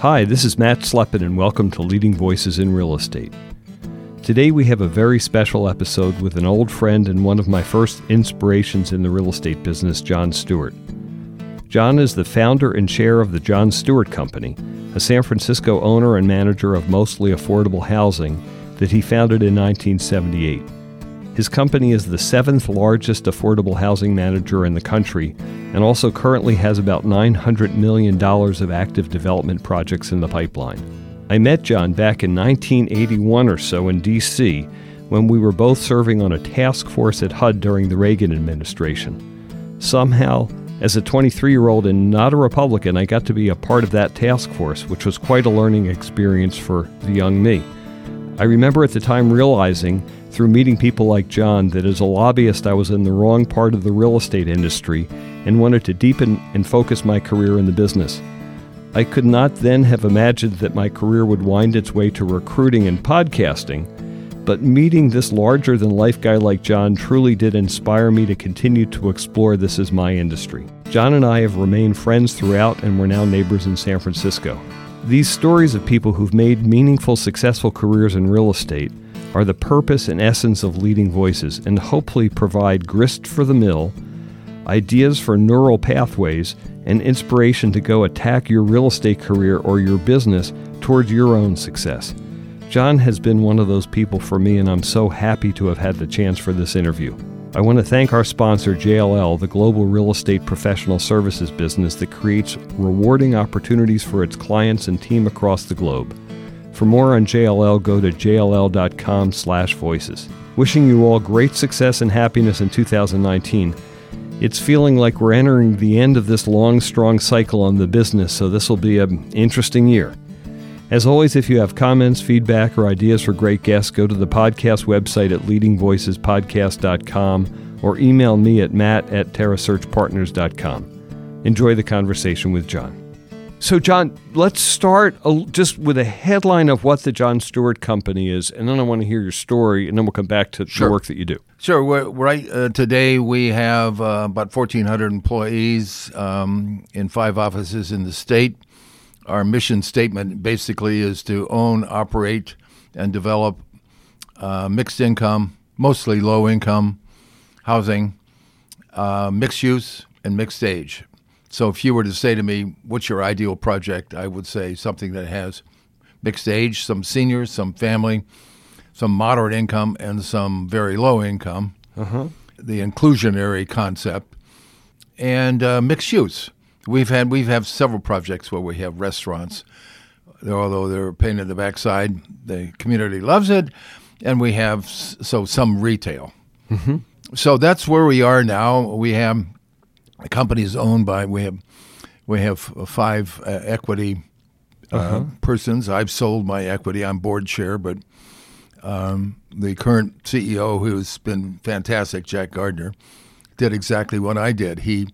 Hi, this is Matt Slepin, and welcome to Leading Voices in Real Estate. Today we have a very special episode with an old friend and one of my first inspirations in the real estate business, John Stewart. John is the founder and chair of the John Stewart Company, a San Francisco owner and manager of mostly affordable housing that he founded in 1978. His company is the seventh largest affordable housing manager in the country and also currently has about $900 million of active development projects in the pipeline. I met John back in 1981 or so in D.C. when we were both serving on a task force at HUD during the Reagan administration. Somehow, as a 23 year old and not a Republican, I got to be a part of that task force, which was quite a learning experience for the young me. I remember at the time realizing through meeting people like John, that as a lobbyist I was in the wrong part of the real estate industry and wanted to deepen and focus my career in the business. I could not then have imagined that my career would wind its way to recruiting and podcasting, but meeting this larger than life guy like John truly did inspire me to continue to explore this as my industry. John and I have remained friends throughout, and we're now neighbors in San Francisco. These stories of people who've made meaningful, successful careers in real estate are the purpose and essence of leading voices and hopefully provide grist for the mill, ideas for neural pathways, and inspiration to go attack your real estate career or your business towards your own success. John has been one of those people for me, and I'm so happy to have had the chance for this interview. I want to thank our sponsor, JLL, the global real estate professional services business that creates rewarding opportunities for its clients and team across the globe. For more on JLL, go to jll.com/voices. Wishing you all great success and happiness in 2019. It's feeling like we're entering the end of this long, strong cycle on the business, so this will be an interesting year. As always, if you have comments, feedback, or ideas for great guests, go to the podcast website at leadingvoicespodcast.com or email me at matt at terrasearchpartners.com. Enjoy the conversation with John. So, John, let's start just with a headline of what the John Stewart Company is, and then I want to hear your story, and then we'll come back to sure. the work that you do. Sure. We're, right uh, today, we have uh, about 1,400 employees um, in five offices in the state our mission statement basically is to own, operate, and develop uh, mixed income, mostly low income housing, uh, mixed use, and mixed age. So if you were to say to me, what's your ideal project, I would say something that has mixed age, some seniors, some family, some moderate income, and some very low income. Uh-huh. The inclusionary concept, and uh, mixed use. We've had we've had several projects where we have restaurants, although they're a pain in the backside. The community loves it, and we have so some retail. Mm-hmm. So that's where we are now. We have the company is owned by we have we have five uh, equity uh, uh-huh. persons. I've sold my equity. I'm board chair, but um, the current CEO, who's been fantastic, Jack Gardner, did exactly what I did. He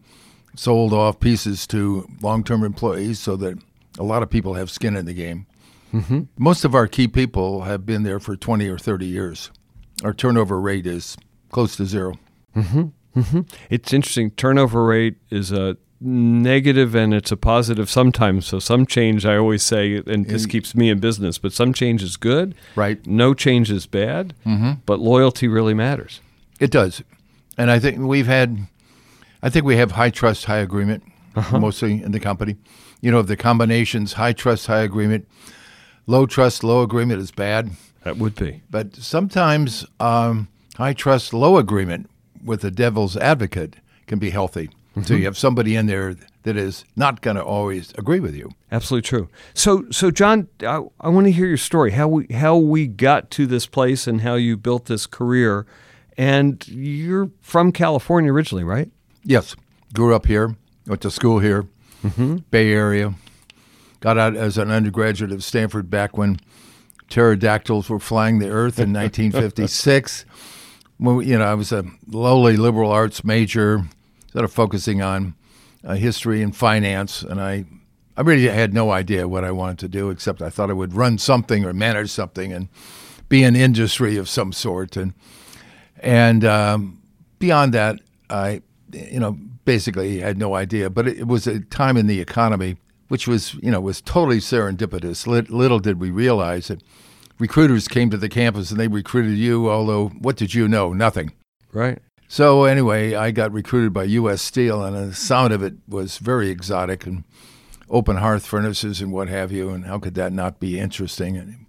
sold off pieces to long term employees so that a lot of people have skin in the game. Mm-hmm. Most of our key people have been there for 20 or 30 years. Our turnover rate is close to 0 mm-hmm. Mm-hmm. It's interesting. Turnover rate is a negative and it's a positive sometimes. So some change, I always say, and this keeps me in business, but some change is good. Right. No change is bad. Mm-hmm. But loyalty really matters. It does. And I think we've had I think we have high trust, high agreement, uh-huh. mostly in the company. You know, the combinations high trust, high agreement, low trust, low agreement is bad. That would be. But sometimes um, high trust, low agreement with the devil's advocate can be healthy. Mm-hmm. So you have somebody in there that is not going to always agree with you. Absolutely true. So, so John, I, I want to hear your story. How we how we got to this place and how you built this career. And you're from California originally, right? Yes, grew up here, went to school here, mm-hmm. Bay Area. Got out as an undergraduate at Stanford back when pterodactyls were flying the earth in 1956. When, you know, I was a lowly liberal arts major, sort of focusing on uh, history and finance, and I, I really had no idea what I wanted to do, except I thought I would run something or manage something and be in industry of some sort, and and um, beyond that, I you know, basically had no idea. But it, it was a time in the economy which was you know was totally serendipitous. Little did we realize that recruiters came to the campus and they recruited you. Although what did you know? Nothing. Right. So anyway, I got recruited by U.S. Steel, and the sound of it was very exotic and open hearth furnaces and what have you. And how could that not be interesting? And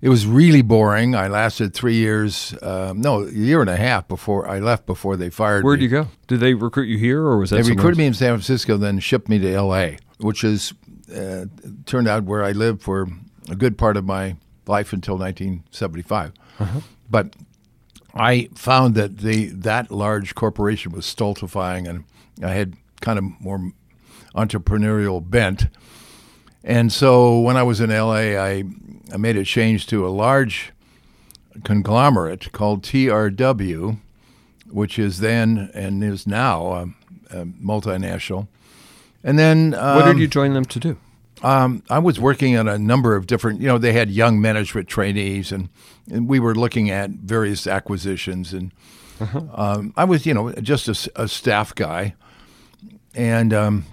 it was really boring. I lasted three years, um, no, a year and a half before I left. Before they fired me. Where'd you go? Did they recruit you here, or was that They recruited else? me in San Francisco, then shipped me to L.A., which is uh, turned out where I lived for a good part of my life until 1975. But I found that the that large corporation was stultifying, and I had kind of more entrepreneurial bent. And so when I was in LA, I, I made a change to a large conglomerate called TRW, which is then and is now a, a multinational. And then um, What did you join them to do? Um, I was working on a number of different, you know, they had young management trainees, and, and we were looking at various acquisitions. And um, I was, you know, just a staff guy, and um,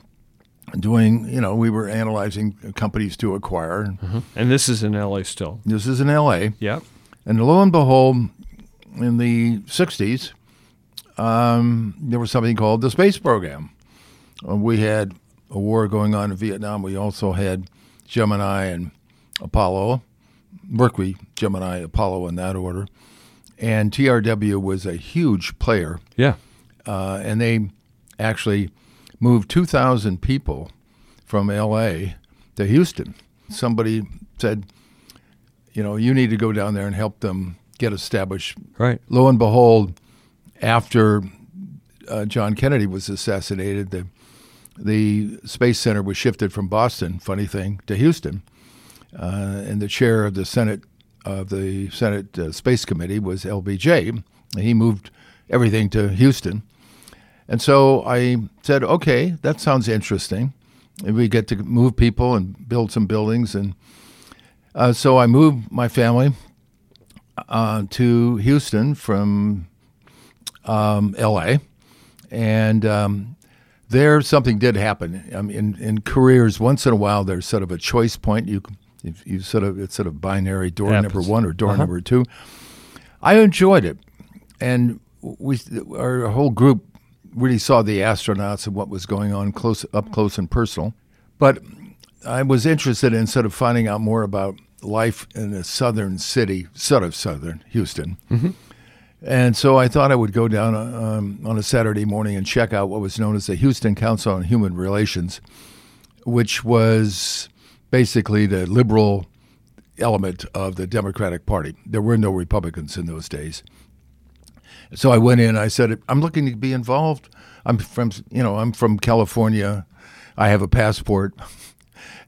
doing, you know, we were analyzing companies to acquire. And this is in L.A. still. This is in L.A. Yeah. And lo and behold, in the 60s, um, there was something called the space program. Uh, we had a war going on in Vietnam. We also had Gemini and Apollo, Mercury, Gemini, Apollo in that order. And TRW was a huge player, Yeah. uh, and they actually moved 2,000 people from LA to Houston. Somebody said, you know, you need to go down there and help them get established. Right. Lo and behold, after uh, John Kennedy was assassinated, the the Space Center was shifted from Boston, funny thing, to Houston. Uh, and the chair of the Senate of the Senate uh, Space Committee was LBJ, he moved everything to Houston. And so I said, okay, that sounds interesting. And we get to move people and build some buildings. And uh, so I moved my family uh, to Houston from um, LA. And um, there, something did happen. I mean, in, in careers, once in a while, there's sort of a choice point. You, if you sort of, it's sort of binary door Happens. number one or door uh-huh. number two. I enjoyed it, and we, our whole group really saw the astronauts and what was going on close, up close and personal. But I was interested in sort of finding out more about life in a southern city, sort of southern Houston. Mm-hmm. And so I thought I would go down um, on a Saturday morning and check out what was known as the Houston Council on Human Relations, which was basically the liberal element of the Democratic Party. There were no Republicans in those days. So I went in. I said, "I'm looking to be involved. I'm from, you know, I'm from California. I have a passport."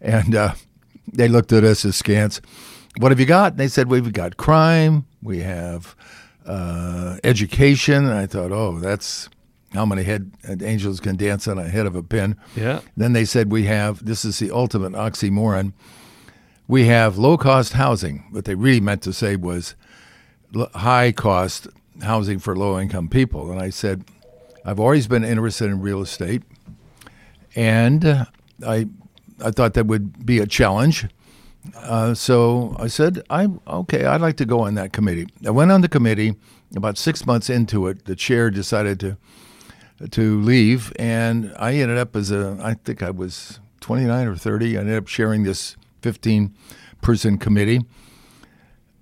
And uh, they looked at us askance. What have you got? And they said, "We've got crime. We have uh, education." And I thought, "Oh, that's how many head angels can dance on a head of a pin." Yeah. Then they said, "We have this is the ultimate oxymoron. We have low cost housing." What they really meant to say was high cost housing for low income people. And I said, "I've always been interested in real estate, and I I thought that would be a challenge." Uh, so I said, "I'm okay. I'd like to go on that committee." I went on the committee. About six months into it, the chair decided to to leave, and I ended up as a I think I was 29 or 30. I ended up sharing this 15 person committee.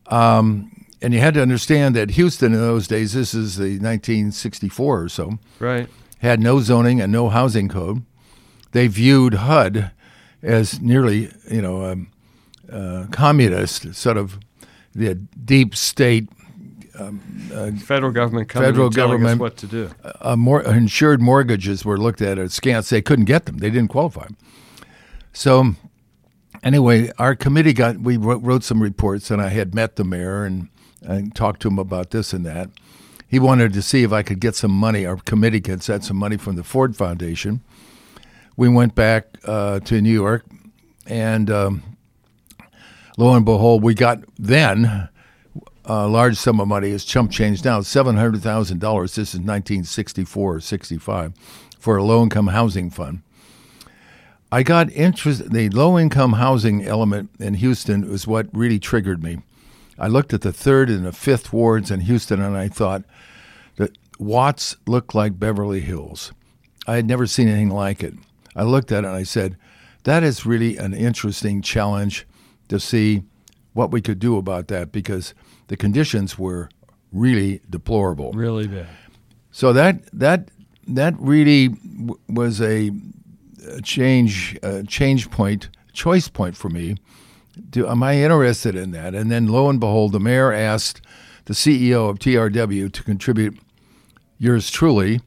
Um, and you had to understand that Houston in those days, this is the 1964 or so, Right. had no zoning and no housing code. They viewed HUD as nearly, you know, um, uh, communist, sort of the deep state Federal government coming Federal telling us government- what to do. uh, more insured mortgages were looked at askance. They couldn't get them; they didn't qualify. So, anyway, our committee got we wrote, wrote some reports, and I had met the mayor and, and talked to him about this and that. He wanted to see if I could get some money. Our committee could set some money from the Ford Foundation. We went back uh, to New York, and um, lo and behold, we got then a large sum of money as chump change now seven hundred thousand dollars. This is nineteen sixty four or sixty five for a low income housing fund. I got interested. The low income housing element in Houston was what really triggered me. I looked at the third and the fifth wards in Houston and I thought that Watts looked like Beverly Hills. I had never seen anything like it. I looked at it and I said, that is really an interesting challenge to see what we could do about that because the conditions were really deplorable. Really bad. So that that that really w- was a, a change a change point choice point for me. Do, am I interested in that? And then lo and behold, the mayor asked the CEO of TRW to contribute yours truly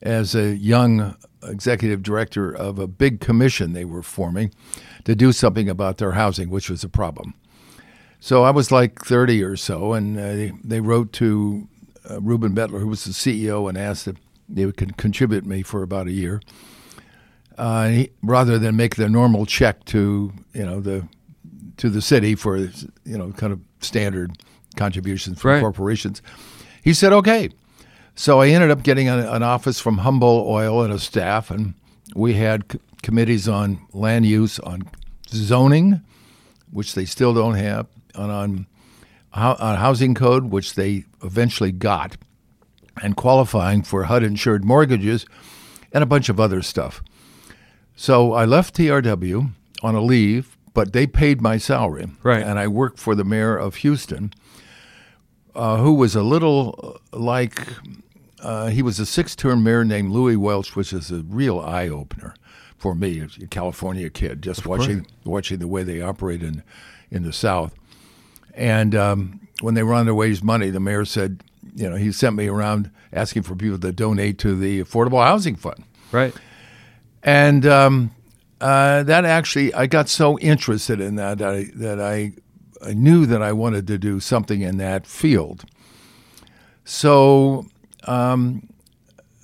as a young executive director of a big commission they were forming to do something about their housing, which was a problem. So I was like 30 or so, and uh, they wrote to uh, Ruben Mettler, who was the CEO, and asked if they could contribute me for about a year, uh, he, rather than make the normal check to you know the to the city for you know kind of standard contributions from Right. corporations. He said okay. So I ended up getting an, an office from Humble Oil and a staff, and we had committees on land use, on zoning, which they still don't have, and on, on housing code, which they eventually got, and qualifying for HUD insured mortgages, and a bunch of other stuff. So I left TRW on a leave, but they paid my salary. Right. And I worked for the mayor of Houston, uh, who was a little uh, like uh, he was a six-term mayor named Louie Welch, which is a real eye opener for me, as a California kid, just watching watching the way they operate in in the South. And um, when they were on their way to money, the mayor said, you know, he sent me around asking for people to donate to the Affordable Housing Fund. Right. And um, uh, that actually, I got so interested in that that I, that I, I knew that I wanted to do something in that field. So um,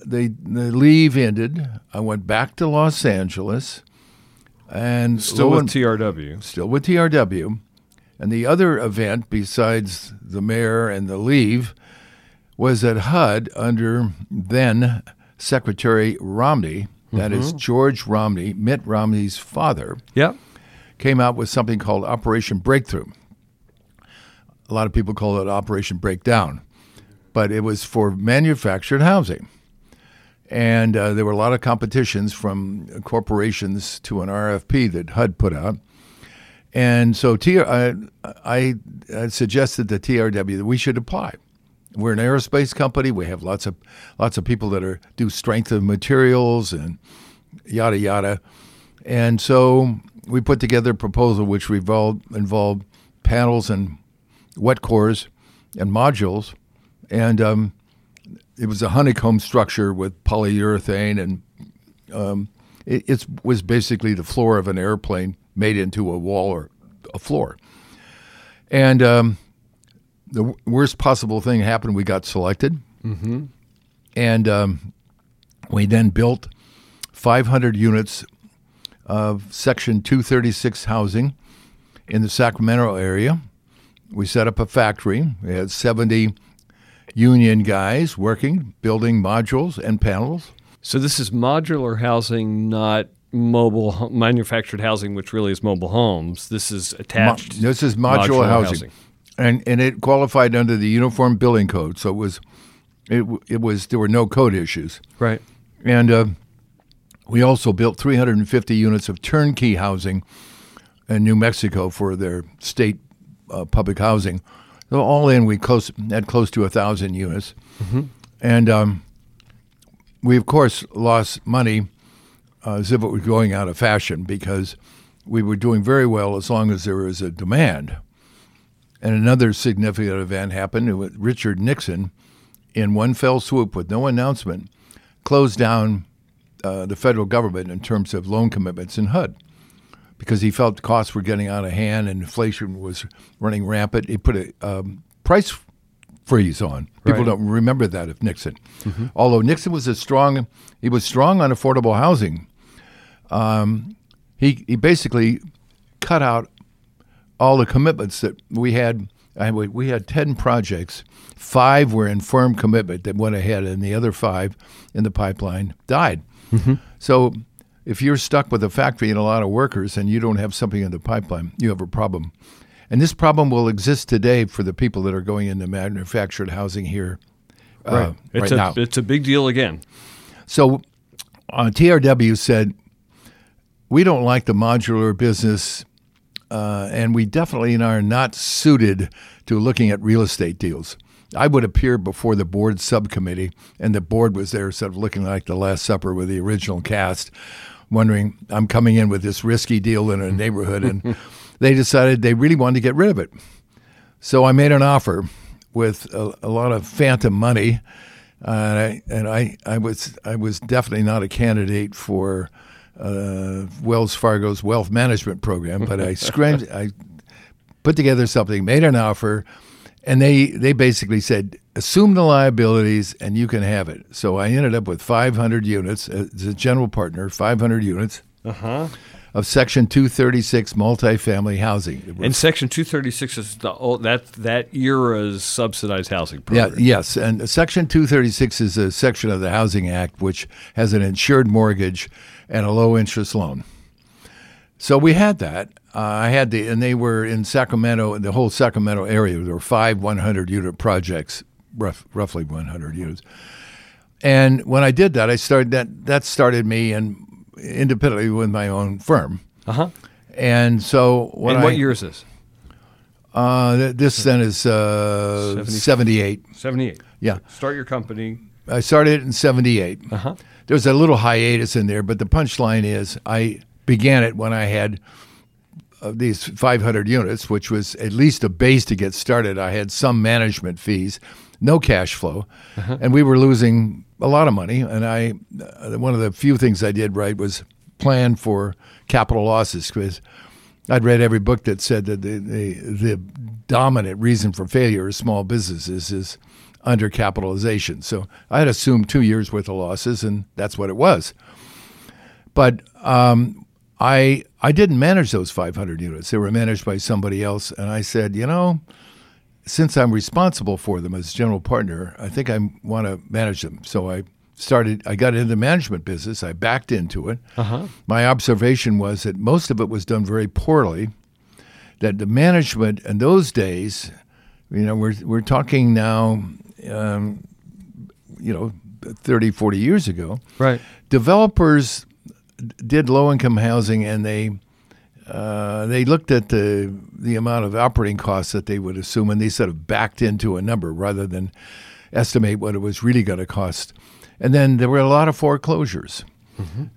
the the leave ended. I went back to Los Angeles, and Still with and- TRW. still with TRW. And the other event, besides the mayor and the leave, was at HUD under then Secretary Romney, that is mm-hmm. George Romney, Mitt Romney's father, Yep. came out with something called Operation Breakthrough. A lot of people call it Operation Breakdown, but it was for manufactured housing. And uh, there were a lot of competitions from corporations to an RFP that HUD put out. And so I suggested to TRW that we should apply. We're an aerospace company. We have lots of lots of people that are do strength of materials and yada yada. And so we put together a proposal which revolved, involved panels and wet cores and modules, and um, it was a honeycomb structure with polyurethane, and um, it it's, was basically the floor of an airplane made into a wall or a floor. And um, the w- worst possible thing happened. We got selected, mm-hmm. and um, we then built 500 units of Section 236 housing in the Sacramento area. We set up a factory. We had 70 union guys working, building modules and panels. So this is modular housing, not mobile manufactured housing, which really is mobile homes. This is Mo- attached. this is modular, housing. and and it qualified under the Uniform Building Code. So it was, it it was there were no code issues. Right. And uh, we also built 350 units of turnkey housing in New Mexico for their state uh, public housing. So all in, we close had close to a thousand units, and um, we of course lost money uh, as if it was going out of fashion because we were doing very well as long as there was a demand. And another significant event happened. With Richard Nixon, in one fell swoop with no announcement, closed down uh, the federal government in terms of loan commitments in HUD because he felt costs were getting out of hand and inflation was running rampant. He put a um, price freeze on. People Right. don't remember that of Nixon. Although Nixon was a strong, he was strong on affordable housing. Um, he he basically cut out all the commitments that we had. I, we we had ten projects. Five were in firm commitment that went ahead, and the other five in the pipeline died. So if you're stuck with a factory and a lot of workers and you don't have something in the pipeline, you have a problem. And this problem will exist today for the people that are going into manufactured housing here uh, right. It's right a now. it's a big deal again. So uh, TRW said, we don't like the modular business, uh, and we definitely are not suited to looking at real estate deals. I would appear before the board subcommittee, and the board was there, sort of looking like the Last Supper with the original cast, wondering, I'm coming in with this risky deal in a neighborhood, and they decided they really wanted to get rid of it. So I made an offer with a, a lot of phantom money, uh, and, I, and I, I was I was definitely not a candidate for uh, Wells Fargo's wealth management program, but I screamed, I put together something, made an offer, and they they basically said assume the liabilities and you can have it. So I ended up with 500 units as a general partner, 500 units Uh huh. of Section 236 multifamily housing. And Section 236 is the old, that that era's subsidized housing program. Yeah, yes, and Section 236 is a section of the Housing Act which has an insured mortgage and a low interest loan. So we had that. Uh, I had the, and they were in Sacramento, the whole Sacramento area. There were five 100 unit projects, rough, roughly 100 units. And when I did that, I started that. That started me and independently with my own firm. Uh huh. And so when And what I, year is this? Uh, th- this then is uh, 70. 78. 78. Yeah. Start your company. I started it in 78. Uh huh. There was a little hiatus in there, but the punchline is I began it when I had these 500 units, which was at least a base to get started. I had some management fees, no cash flow, and we were losing a lot of money. And I, uh, one of the few things I did right was plan for capital losses because I'd read every book that said that the, the, the dominant reason for failure of small businesses is undercapitalization. So I had assumed two years worth of losses, and that's what it was. But um, I I didn't manage those 500 units; they were managed by somebody else. And I said, you know, since I'm responsible for them as general partner, I think I want to manage them. So I started. I got into the management business. I backed into it. Uh-huh. My observation was that most of it was done very poorly. That the management in those days, you know, we're we're talking now, um, you know, 30, 40 years ago. Right. Developers did low income housing and they uh, they looked at the the amount of operating costs that they would assume and they sort of backed into a number rather than estimate what it was really going to cost. And then there were a lot of foreclosures.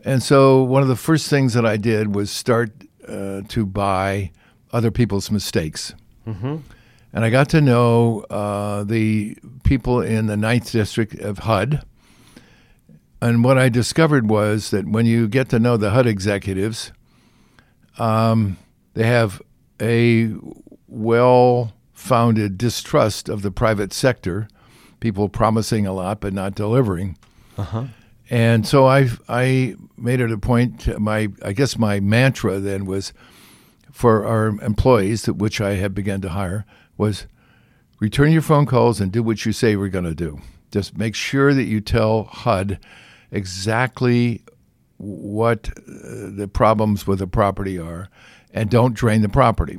And so one of the first things that I did was start uh, to buy other people's mistakes. And I got to know uh, the people in the Ninth District of HUD. And what I discovered was that when you get to know the HUD executives, um, they have a well founded distrust of the private sector, people promising a lot but not delivering. Uh-huh. And so I I made it a point. My I guess my mantra then was for our employees, that which I had begun to hire, was return your phone calls and do what you say we're going to do. Just make sure that you tell HUD exactly what uh, the problems with the property are, and don't drain the property.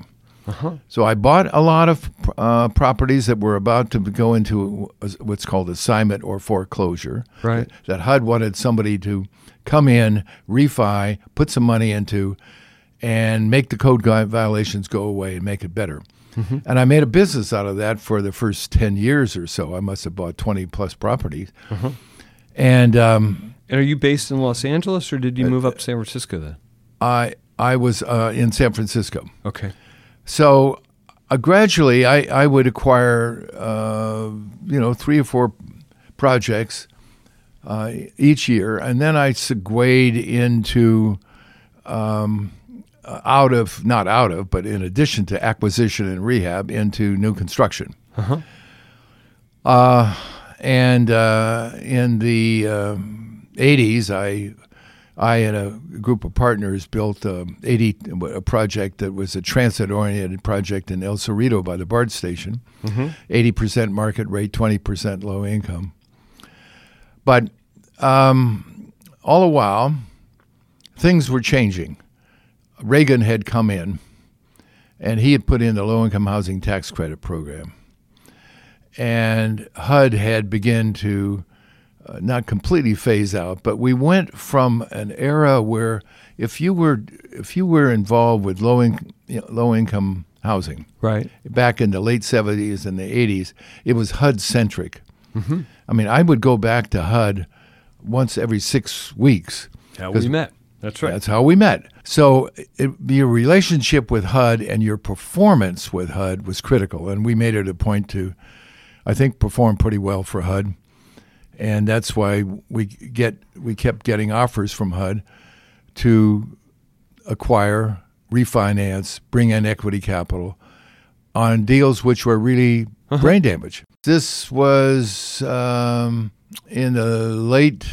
So I bought a lot of uh, properties that were about to go into what's called assignment or foreclosure. Right. That HUD wanted somebody to come in, refi, put some money into, and make the code violations go away and make it better. And I made a business out of that for the first 10 years or so. I must have bought 20 plus properties. And um, And are you based in Los Angeles or did you move up to San Francisco then? I, I was uh, in San Francisco. Okay. So uh, gradually, I, I would acquire, uh, you know, three or four projects uh, each year, and then I segued into um, uh, out of not out of, but in addition to acquisition and rehab, into new construction. Uh-huh. Uh, and uh, in the um, 80s, I I and a group of partners built a 80 a project that was a transit oriented project in El Cerrito by the BART station. 80% market rate, 20% low income. But um, all the while, things were changing. Reagan had come in, and he had put in the low income housing tax credit program. And HUD had begun to uh, not completely phase out, but we went from an era where if you were if you were involved with low in, you know, low income housing, right, back in the late seventies and the eighties, it was HUD centric. Mm-hmm. I mean, I would go back to HUD once every six weeks. How we met. That's right. That's how we met. So it, your relationship with HUD and your performance with HUD was critical, and we made it a point to, I think, performed pretty well for HUD, and that's why we get we kept getting offers from HUD to acquire, refinance, bring in equity capital on deals which were really uh-huh. brain damage. This was um, in the late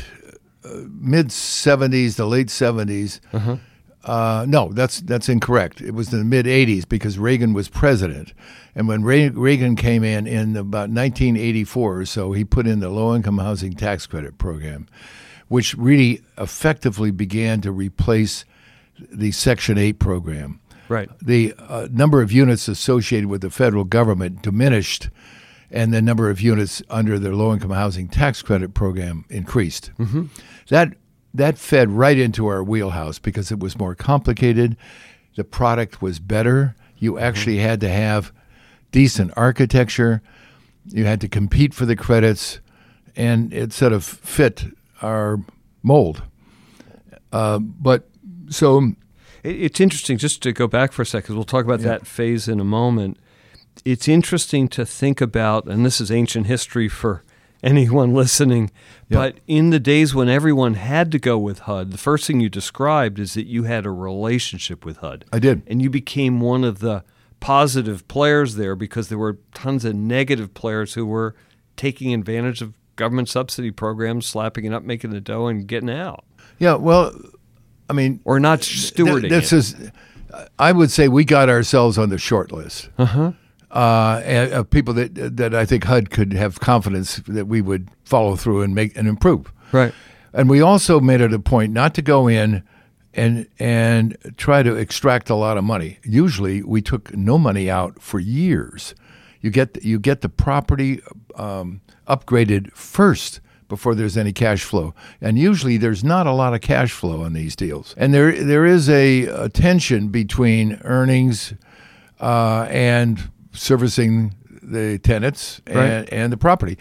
mid 70s, the late 70s. Uh-huh. Uh, no, that's that's incorrect. It was in the mid 80s because Reagan was president, and when Reagan came in in about 1984 or so, he put in the low income housing tax credit program, which really effectively began to replace the Section 8 program. Right. The uh, number of units associated with the federal government diminished and the number of units under the low income housing tax credit program increased. Mm-hmm. That that fed right into our wheelhouse because it was more complicated. The product was better. You mm-hmm. actually had to have decent architecture. You had to compete for the credits, and it sort of fit our mold. Uh, but so it's interesting. Just to go back for a second, we'll talk about yeah. that phase in a moment it's interesting to think about, and this is ancient history for anyone listening, yep. but in the days when everyone had to go with HUD, the first thing you described is that you had a relationship with HUD. I did. And you became one of the positive players there because there were tons of negative players who were taking advantage of government subsidy programs, slapping it up, making the dough, and getting out. Yeah, well, I mean, or not stewarding. Th- this it. is, I would say, we got ourselves on the short list. Uh-huh. Uh uh, of people that that I think HUD could have confidence that we would follow through and make and improve. Right. And we also made it a point not to go in and and try to extract a lot of money. Usually, we took no money out for years. You get you get the property um, upgraded first before there's any cash flow, and usually there's not a lot of cash flow on these deals. And there there is a, a tension between earnings uh, and servicing the tenants and, right. and the property.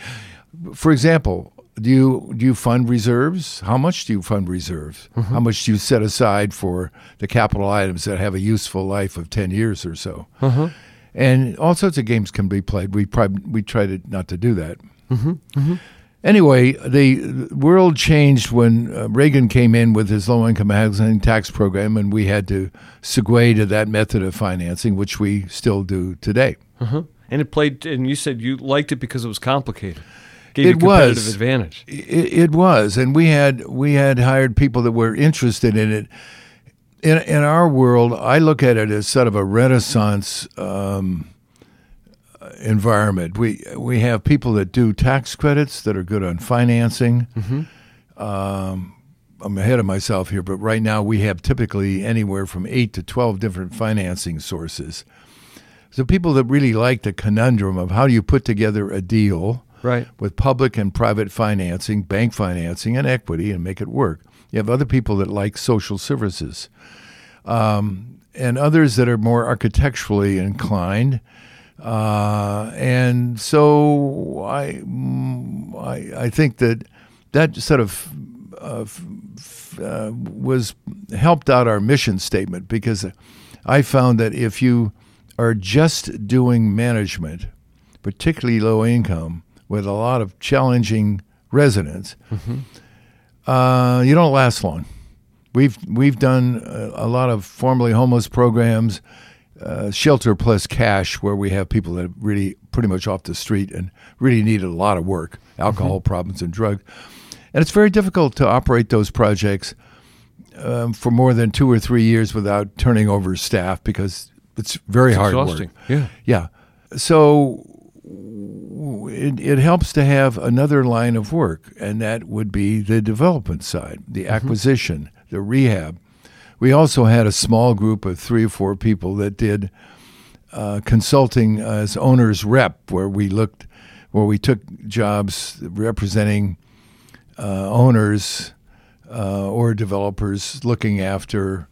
For example, do you do you fund reserves? How much do you fund reserves? Mm-hmm. How much do you set aside for the capital items that have a useful life of ten years or so? Mm-hmm. And all sorts of games can be played. We probably, we tried not to do that. Mm-hmm. mm-hmm. Anyway, the world changed when uh, Reagan came in with his low income housing tax program, and we had to segue to that method of financing, which we still do today. Uh-huh. And it played, and you said you liked it because it was complicated. Gave it you competitive was. advantage. It, it, was, and we had we had hired people that were interested in it. In in our world, I look at it as sort of a renaissance um, environment. We we have people that do tax credits that are good on financing. Mm-hmm. Um, I'm ahead of myself here, but right now we have typically anywhere from eight to twelve different financing sources. So people that really like the conundrum of how do you put together a deal right. with public and private financing, bank financing, and equity and make it work. You have other people that like social services, um, and others that are more architecturally inclined. Uh, and so I, I, I, think that that sort of uh, f- uh, was helped out our mission statement because I found that if you are just doing management, particularly low income, with a lot of challenging residents, mm-hmm. uh, you don't last long. We've we've done a, a lot of formerly homeless programs, uh, shelter plus cash, where we have people that are really pretty much off the street and really need a lot of work, alcohol mm-hmm. problems and drugs, and it's very difficult to operate those projects um, for more than two or three years without turning over staff because it's very it's hard exhausting. work. Yeah. Yeah. So it, it helps to have another line of work, and that would be the development side, the mm-hmm. acquisition, the rehab. we also had a small group of three or four people that did uh, consulting as owners rep, where we looked, where we took jobs representing uh, owners uh, or developers looking after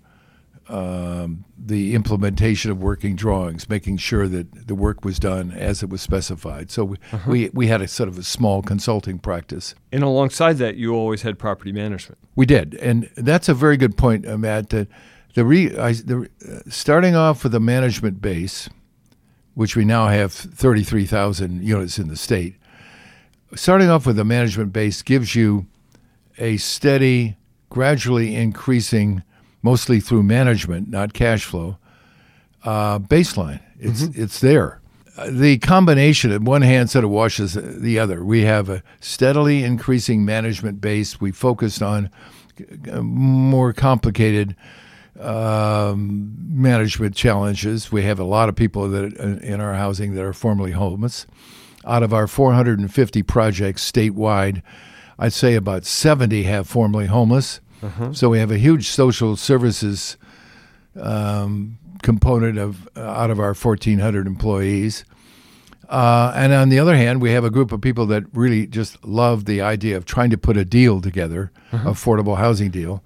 um, the implementation of working drawings, making sure that the work was done as it was specified. So we, uh-huh. we, we had a sort of a small consulting practice. And alongside that, you always had property management. We did, and that's a very good point, uh, Matt. That the, re, I, the uh, starting off with a management base, which we now have thirty three thousand units in the state. Starting off with a management base gives you a steady, gradually increasing mostly through management, not cash flow, uh, baseline. It's mm-hmm. it's there. The combination at one hand sort of washes the other. We have a steadily increasing management base. We focused on uh, more complicated um, management challenges. We have a lot of people that in our housing that are formerly homeless. Out of our 450 projects statewide, I'd say about 70 have formerly homeless. Uh-huh. So we have a huge social services um, component of uh, out of our 1,400 employees. Uh, and on the other hand, we have a group of people that really just love the idea of trying to put a deal together, uh-huh. affordable housing deal.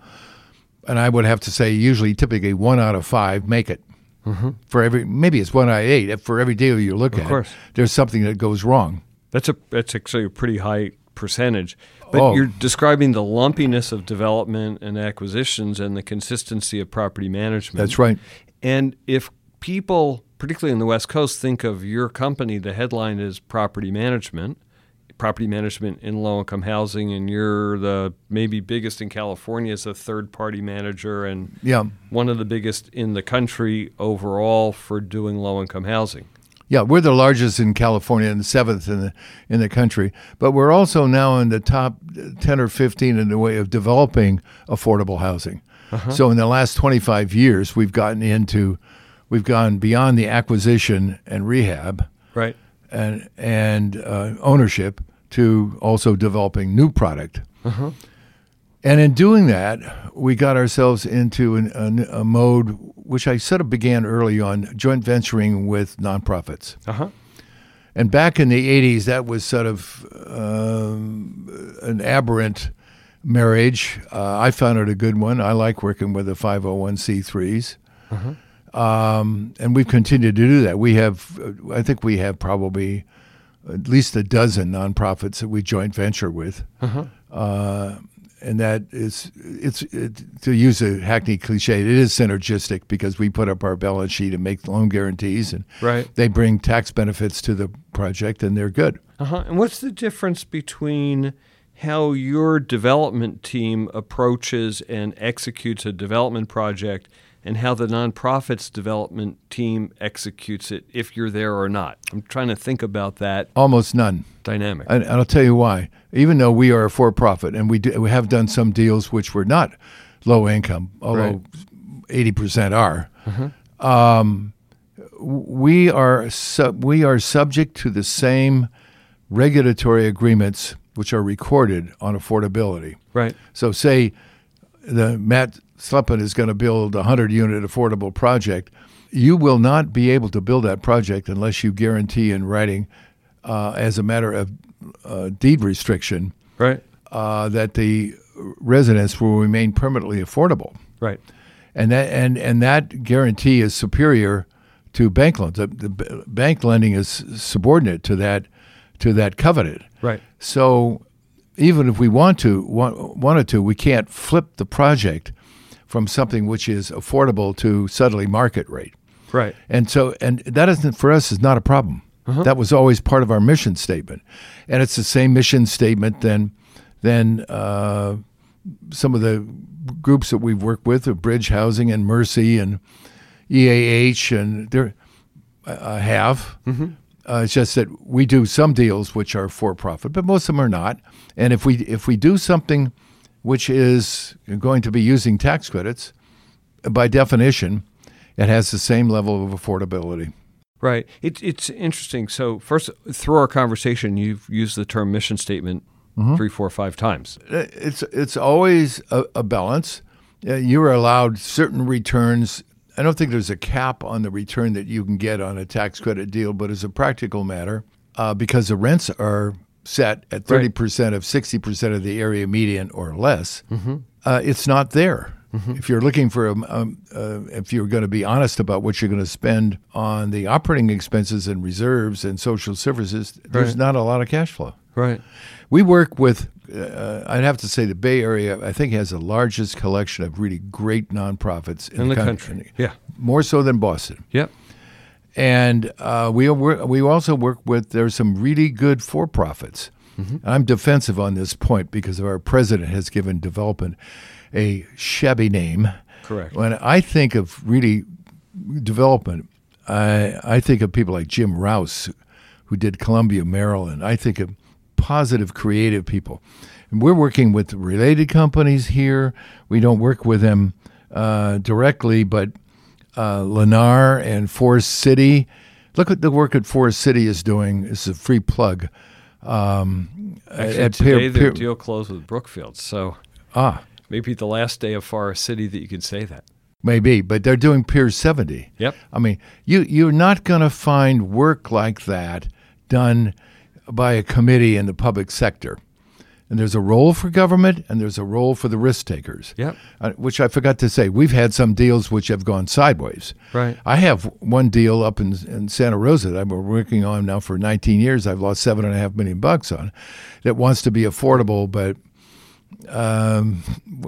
And I would have to say, usually, typically, one out of five make it. Uh-huh. For every, maybe it's one out of eight. For every deal you look of at, course. there's something that goes wrong. That's a that's actually a pretty high percentage. But oh. you're describing the lumpiness of development and acquisitions and the consistency of property management. That's right. And if people, particularly in the West Coast, think of your company, the headline is property management, property management in low income housing, and you're the maybe biggest in California as a third party manager and yeah. one of the biggest in the country overall for doing low income housing. Yeah, we're the largest in California and seventh in the in the country. But we're also now in the top ten or fifteen in the way of developing affordable housing. Uh-huh. So in the last twenty five years, we've gotten into, we've gone beyond the acquisition and rehab, right, and and uh, ownership to also developing new product. Uh-huh. And in doing that, we got ourselves into an, a, a, mode which I sort of began early on, joint venturing with nonprofits. Uh-huh. And back in the 80s, that was sort of um, an aberrant marriage. Uh, I found it a good one. I like working with the 501c3s. Uh-huh. Um, and we've continued to do that. We have, I think we have probably at least a dozen nonprofits that we joint venture with. Uh-huh. Uh, and that is it's it, to use a hackney cliche it is synergistic because we put up our balance sheet and make loan guarantees and right. they bring tax benefits to the project and they're good uh-huh. and what's the difference between how your development team approaches and executes a development project and how the nonprofits development team executes it if you're there or not. I'm trying to think about that. Almost none. Dynamic. And, I'll tell you why. Even though we are a for profit and we, do, we have done some deals which were not low income, although right. 80% are. Uh-huh. Um, we are sub, we are subject to the same regulatory agreements which are recorded on affordability. Right. So say the Matt Slepin is going to build a 100 unit affordable project, you will not be able to build that project unless you guarantee in writing, uh, as a matter of uh, deed restriction, right, uh, that the residence will remain permanently affordable. Right, and that and and that guarantee is superior to bank loans. The, the bank lending is subordinate to that to that covenant. Right. So even if we want to want, wanted to, we can't flip the project from something which is affordable to suddenly market rate. Right. And so, and that isn't for us is not a problem. Uh-huh. That was always part of our mission statement, and it's the same mission statement than than uh, some of the groups that we've worked with, of Bridge Housing and Mercy and EAH, and they uh, have. Mm-hmm. Uh, it's just that we do some deals which are for profit, but most of them are not. And if we if we do something which is going to be using tax credits, by definition, it has the same level of affordability. Right. It, it's interesting. So, first, through our conversation, you've used the term mission statement mm-hmm. three, four, five times. It's it's always a, a balance. uh, you're allowed certain returns. I don't think there's a cap on the return that you can get on a tax credit deal, but as a practical matter, uh, because the rents are set at 30% of 60% of the area median or less, uh, it's not there. If you're looking for, a, um, uh, if you're going to be honest about what you're going to spend on the operating expenses and reserves and social services, there's Right. not a lot of cash flow. Right. We work with, uh, I'd have to say, the Bay Area, I think, has the largest collection of really great nonprofits in, In the coun- country. Yeah. more so than Boston. Yep. And uh, we we also work with there's some really good for profits. I'm defensive on this point because our president has given development a shabby name. Correct. When I think of really development, I I think of people like Jim Rouse, who did Columbia, Maryland. I think of positive, creative people. And we're working with related companies here. We don't work with them uh, directly, but uh, Lennar and Forest City. Look at the work that Forest City is doing. Is a free plug. Um, Actually, at today Pier- their Pier- deal closed with Brookfield, so ah, maybe the last day of Forest City that you can say that. maybe, but they're doing Pier 70. Yep. I mean, you you're not going to find work like that done by a committee in the public sector. And there's a role for government, and there's a role for the risk takers. Yep. Uh, which I forgot to say, we've had some deals which have gone sideways. Right. I have one deal up in, in Santa Rosa that I've been working on now for 19 years. I've lost seven and a half million bucks on, that wants to be affordable, but um,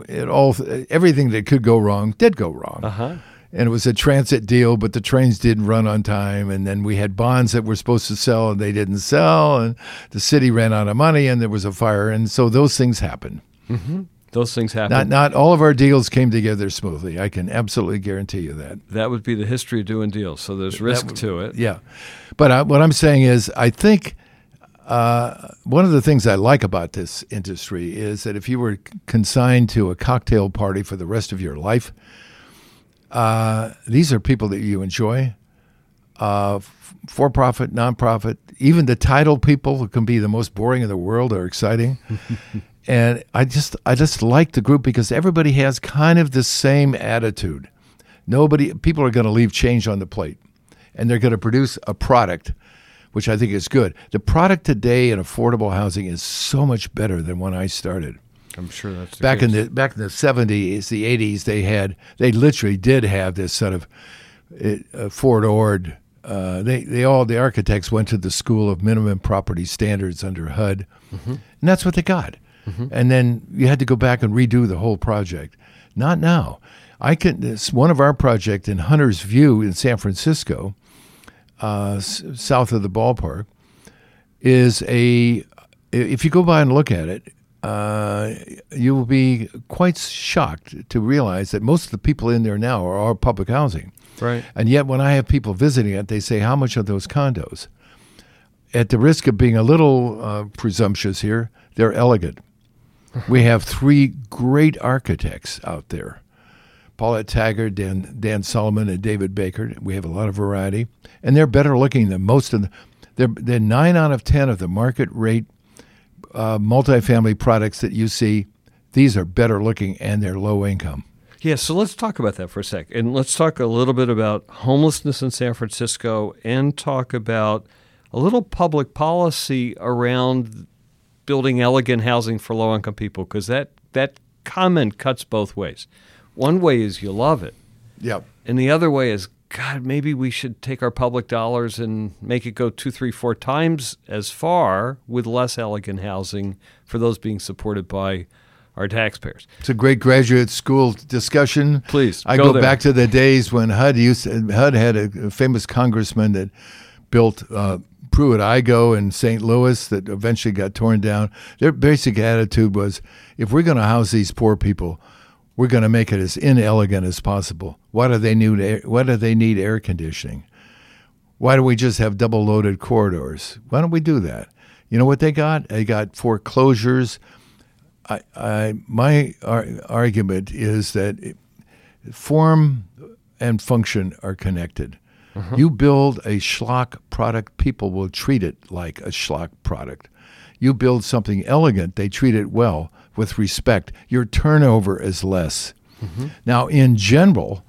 it all everything that could go wrong did go wrong Uh huh. and it was a transit deal, but the trains didn't run on time. And then we had bonds that were supposed to sell and they didn't sell, and the city ran out of money, and there was a fire, and so those things happen. Those things happen. Not not all of our deals came together smoothly. I can absolutely guarantee you that. that would be the history of doing deals. So there's risk to it. Yeah, but I, what I'm saying is, I think. Uh, one of the things I like about this industry is that if you were consigned to a cocktail party for the rest of your life, uh, these are people that you enjoy. Uh, for profit, nonprofit, even the title people who can be the most boring in the world are exciting. and I just I just like the group because everybody has kind of the same attitude. Nobody people are going to leave change on the plate and they're going to produce a product which I think is good. The product today in affordable housing is so much better than when I started I'm sure that's back in the back in the seventies, the eighties, they had they literally did have this sort of uh, Fort Ord. Uh, they they all the architects went to the school of minimum property standards under HUD, and that's what they got. And then you had to go back and redo the whole project. Not now. I can. It's one of our project in Hunter's View in San Francisco, uh, s- south of the ballpark, is a. If you go by and look at it, uh, you will be quite shocked to realize that most of the people in there now are all public housing. right. And yet, when I have people visiting it, they say, How much are those condos? At the risk of being a little uh, presumptuous here, they're elegant. we have three great architects out there Paulett Taggart, Dan, Dan Solomon, and David Baker. We have a lot of variety. And they're better looking than most of the. They're, they're nine out of 10 of the market rate uh, multifamily products that you see. These are better looking and they're low income. Yeah, so let's talk about that for a sec. And let's talk a little bit about homelessness in San Francisco and talk about a little public policy around building elegant housing for low income people because that, that comment cuts both ways. One way is you love it, Yep. and the other way is, God, maybe we should take our public dollars and make it go two, three, four times as far with less elegant housing for those being supported by our taxpayers. It's a great graduate school discussion. Please, I go go, back to the days when HUD used HUD had a famous congressman that built uh, Pruitt Igoe in St. Louis that eventually got torn down. Their basic attitude was, if we're going to house these poor people, we're going to make it as inelegant as possible. Why do they need air, why do they need air conditioning? Why don't we just have double loaded corridors? Why don't we do that? You know what they got? They got foreclosures. I, I my ar- argument is that it- form and function are connected. Mm-hmm. You build a schlock product, people will treat it like a schlock product. You build something elegant, they treat it well with respect. Your turnover is less. Now, in general,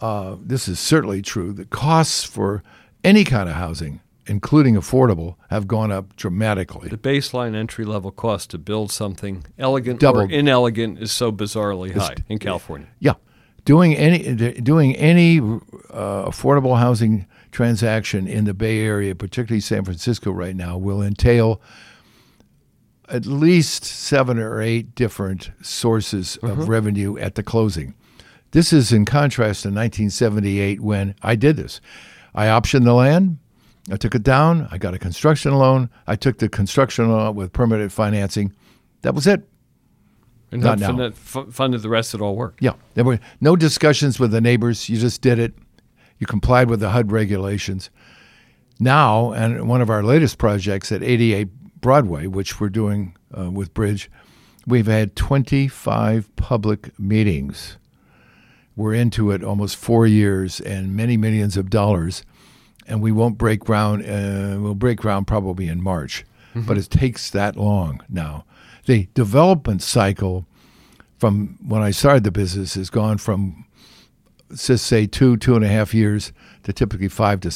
uh, this is certainly true. The costs for any kind of housing, including affordable, have gone up dramatically. The baseline entry level cost to build something elegant or inelegant is so bizarrely high in California. Yeah, doing any doing any uh, affordable housing transaction in the Bay Area, particularly San Francisco right now, will entail at least seven or eight different sources of uh-huh. revenue at the closing. This is in contrast to 1978 when I did this. I optioned the land. I took it down. I got a construction loan. I took the construction loan with permanent financing. That was it. And Not that now. funded, funded the rest of it all work. Yeah, there were no discussions with the neighbors. You just did it. You complied with the HUD regulations. Now, and one of our latest projects at 88 Broadway, which we're doing uh, with Bridge, we've had 25 public meetings. We're into it almost four years and many millions of dollars, and we won't break ground. Uh, we'll break ground probably in March, but it takes that long now. The development cycle from when I started the business has gone from, let's say, two, two and a half years to typically five to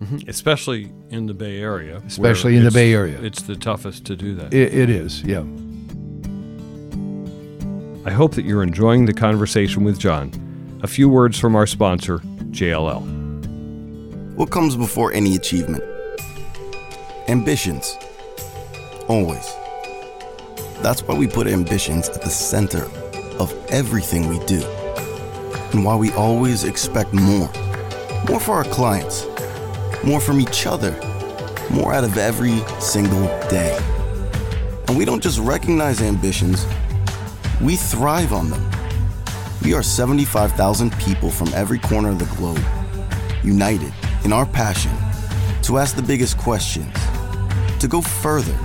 seven. Especially in the Bay Area. Especially in the Bay Area. It's the toughest to do that. It, it is, yeah. I hope that you're enjoying the conversation with John. A few words from our sponsor, JLL. What comes before any achievement? Ambitions. Always. That's why we put ambitions at the center of everything we do. And why we always expect more. More for our clients. More from each other. More out of every single day. And we don't just recognize ambitions, we thrive on them. We are 75,000 people from every corner of the globe united in our passion to ask the biggest questions, to go further,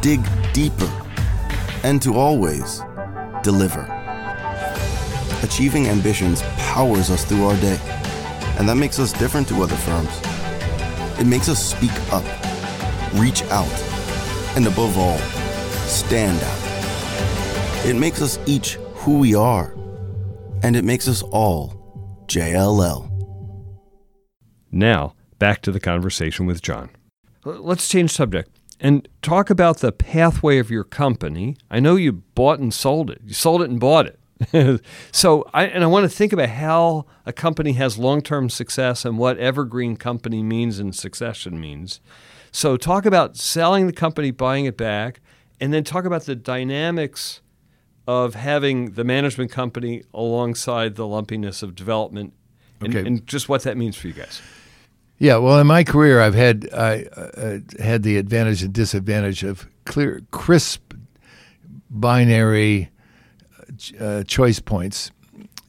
dig deeper, and to always deliver. Achieving ambitions powers us through our day, and that makes us different to other firms. It makes us speak up, reach out, and above all, stand out. It makes us each who we are, and it makes us all JLL. Now, back to the conversation with John. Let's change subject and talk about the pathway of your company. I know you bought and sold it. You sold it and bought it. so, I, and I want to think about how a company has long term success and what evergreen company means and succession means. So, talk about selling the company, buying it back, and then talk about the dynamics of having the management company alongside the lumpiness of development and, Okay. and just what that means for you guys. Yeah, well, in my career, I've had I uh, had the advantage and disadvantage of clear, crisp, binary uh, choice points,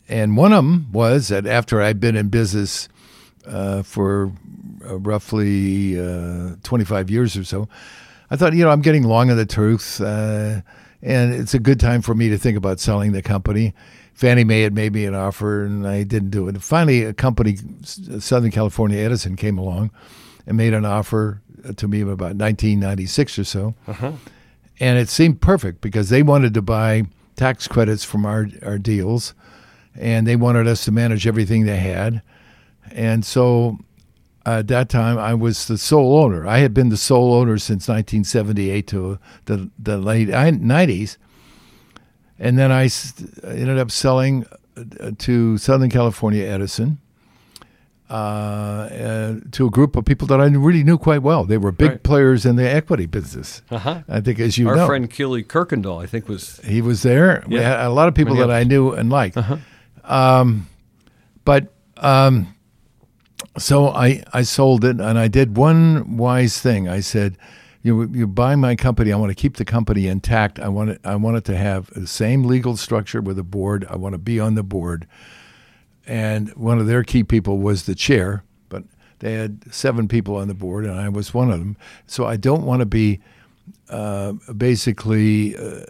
and one of them was that after I'd been in business uh, for uh, roughly uh, 25 years or so, I thought, you know, I'm getting long in the tooth, uh, and it's a good time for me to think about selling the company. Fannie Mae had made me an offer, and I didn't do it. Finally, a company, Southern California Edison, came along and made an offer to me about 1996 or so, and it seemed perfect because they wanted to buy tax credits from our our deals, and they wanted us to manage everything they had, and so at that time I was the sole owner. I had been the sole owner since 1978 to the the late 90s, and then I ended up selling uh, to Southern California Edison. Uh, uh, to a group of people that I really knew quite well. They were big Right. players in the equity business. Uh-huh. I think, as you Our know, friend Keely Kirkendall, I think, was he was there. We Yeah. had a lot of people Many that I knew and liked. Uh-huh. Um, but um, so I I sold it, and I did one wise thing. I said, "You you buy my company. I want to keep the company intact. I want it. I want it to have the same legal structure with a board. I want to be on the board." And one of their key people was the chair, but they had seven people on the board, and I was one of them. So I don't want to be uh, basically uh,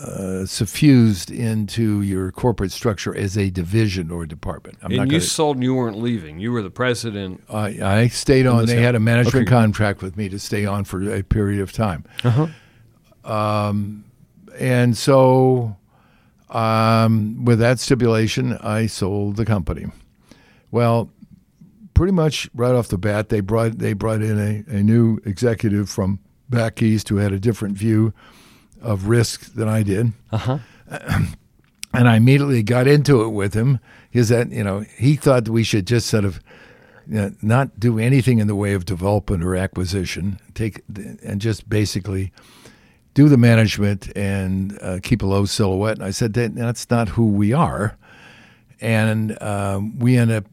uh, suffused into your corporate structure as a division or department. I'm and not you sold and you weren't leaving. You were the president. I, I stayed on. They had a management Okay. contract with me to stay on for a period of time. Uh-huh. Um, and so Um, with that stipulation, I sold the company. Well, pretty much right off the bat, they brought they brought in a, a new executive from back east who had a different view of risk than I did. Uh-huh. and I immediately got into it with him. Is that you know he thought that we should just sort of you know, not do anything in the way of development or acquisition, take and just basically do the management and uh, keep a low silhouette. And I said that that's not who we are, and um, we end up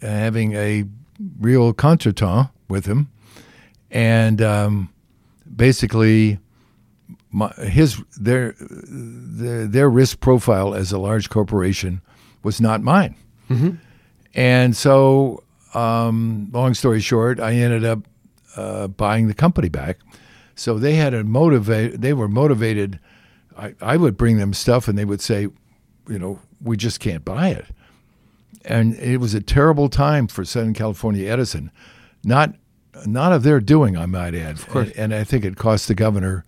having a real contretemps with him, and um, basically my, his their, their their risk profile as a large corporation was not mine, Mm-hmm. and so um, long story short, I ended up uh, buying the company back. So they had a motivate. They were motivated. I, I would bring them stuff, and they would say, you know, we just can't buy it. And it was a terrible time for Southern California Edison. Not not of their doing, I might add. Of course. And, I think it cost the governor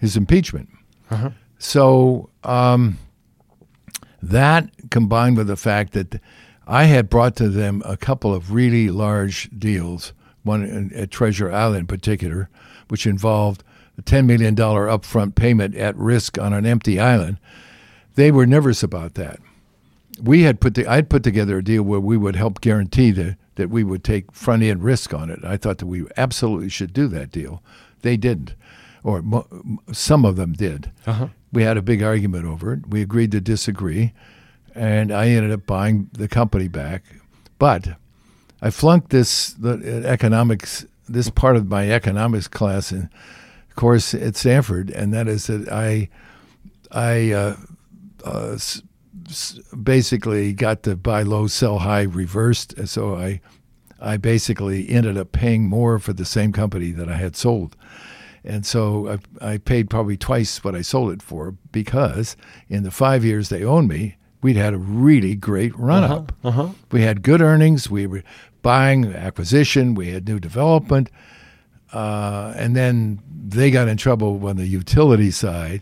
his impeachment. Uh-huh. So um, that combined with the fact that I had brought to them a couple of really large deals, one at Treasure Island in particular, which involved a $10 million upfront payment at risk on an empty island. They were nervous about that. We had put the, I'd put together a deal where we would help guarantee the, that we would take front end risk on it. I thought that we absolutely should do that deal. They didn't, or mo- some of them did. Uh-huh. We had a big argument over it. We agreed to disagree, and I ended up buying the company back. But I flunked this the uh, economics, this part of my economics class in course at Stanford, and that is that I, I uh, uh, s- s- basically got the buy low, sell high reversed, so I, I basically ended up paying more for the same company that I had sold. And so I, I paid probably twice what I sold it for because in the five years they owned me, we'd had a really great run up. Uh-huh. We had good earnings. We were buying acquisition. We had new development. Uh, and then they got in trouble on the utility side,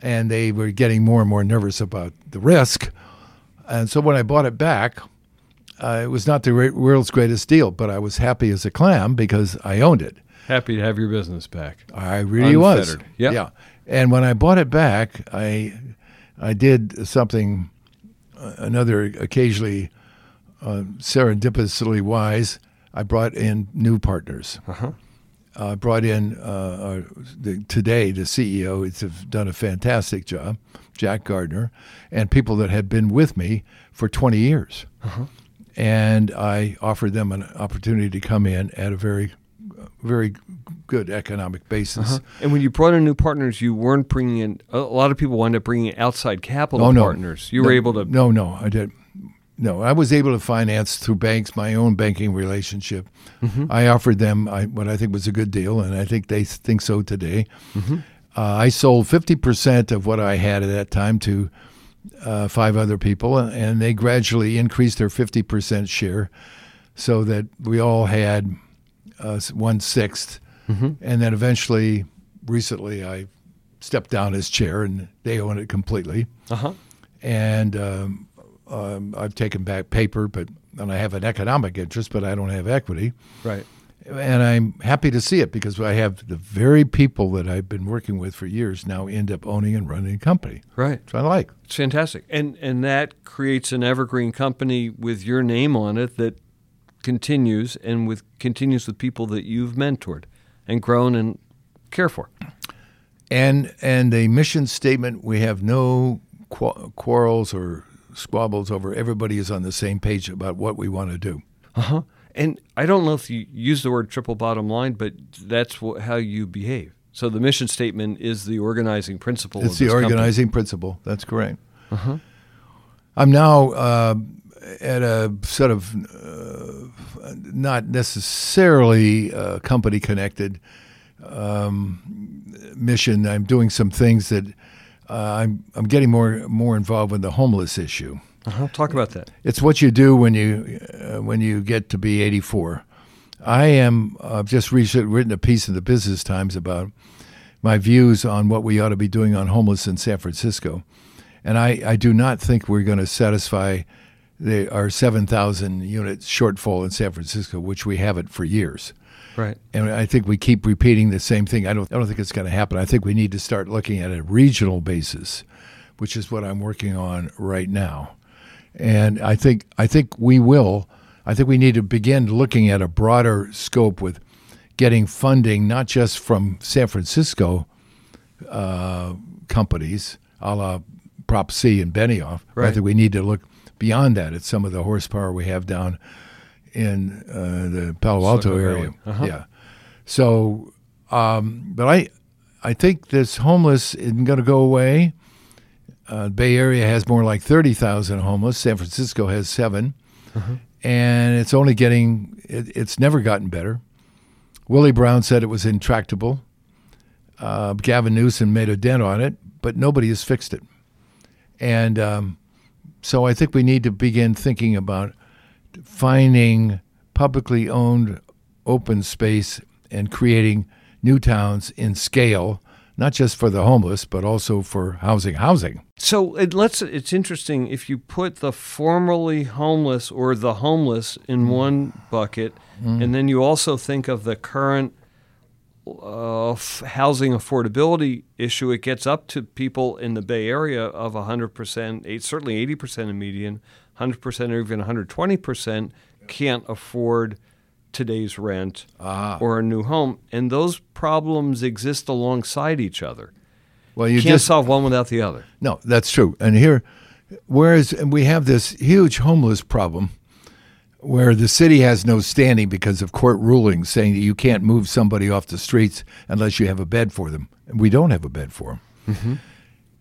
and they were getting more and more nervous about the risk. And so when I bought it back, uh, it was not the world's greatest deal, but I was happy as a clam because I owned it. Happy to have your business back. I really was. Yep. Yeah. And when I bought it back, I I did something uh, another occasionally uh, serendipitously wise. I brought in new partners. Uh-huh. I brought in uh, uh, the, today the CEO. It's have done a fantastic job, Jack Gardner, and people that had been with me for 20 years. And I offered them an opportunity to come in at a very, very good economic basis. And when you brought in new partners, you weren't bringing in. A lot of people wind up bringing in outside capital Oh no, partners. You were able to. No, no, I did. No, I was able to finance through banks my own banking relationship. Mm-hmm. I offered them I, what I think was a good deal, and I think they think so today. Mm-hmm. Uh, I sold fifty percent of what I had at that time to uh, five other people, and they gradually increased their fifty percent share, so that we all had uh, one sixth, Mm-hmm. and then eventually, recently, I stepped down as chair, and they own it completely Uh-huh. and um, um, I've taken back paper, but and I have an economic interest, but I don't have equity, Right. and I'm happy to see it because I have the very people that I've been working with for years now end up owning and running a company, Right. which I like. It's fantastic. And and that creates an evergreen company with your name on it that continues and with continues with people that you've mentored and grown and care for. And and a mission statement: we have no qu- quarrels or squabbles over. Everybody is on the same page about what we want to do. Uh-huh. And I don't know if you use the word triple bottom line, but that's wh- how you behave. So the mission statement is the organizing principle. It's of the this company. organizing principle. That's correct. Uh-huh. I'm now uh, at a sort of uh, not necessarily uh, company connected um, mission. I'm doing some things that uh, I'm I'm getting more more involved with the homeless issue. Uh-huh. Talk about that. It's what you do when you uh, when you get to be 84. I am. I've just recently written a piece in the Business Times about my views on what we ought to be doing on homeless in San Francisco, And I, I do not think we're going to satisfy the, our 7,000 unit shortfall in San Francisco, which we have it for years. Right. And I think we keep repeating the same thing. I don't, I don't think it's going to happen. I think we need to start looking at a regional basis, which is what I'm working on right now. And I think, I think we will. I think we need to begin looking at a broader scope with getting funding, not just from San Francisco uh, companies, a la Prop C and Benioff. Right. I think we need to look beyond that at some of the horsepower we have down in uh, the Palo Alto area. Uh-huh. Yeah. So, um, but I, I think this homeless isn't going to go away. Uh, Bay Area has more like thirty thousand homeless. San Francisco has 7 uh-huh. and it's only getting. It, it's never gotten better. Willie Brown said it was intractable. Uh, Gavin Newsom made a dent on it, but nobody has fixed it. And um, so I think we need to begin thinking about finding publicly owned open space and creating new towns in scale not just for the homeless but also for housing housing so it let's it's interesting if you put the formerly homeless or the homeless in mm. one bucket mm. and then you also think of the current uh, housing affordability issue, it gets up to people in the Bay Area of 100%, certainly 80% of median, 100% or even 120% can't afford today's rent ah. or a new home. And those problems exist alongside each other. Well, you can't just, solve one without the other. No, that's true. And here, whereas we have this huge homeless problem where the city has no standing because of court rulings saying that you can't move somebody off the streets unless you have a bed for them. And we don't have a bed for them. Mm-hmm.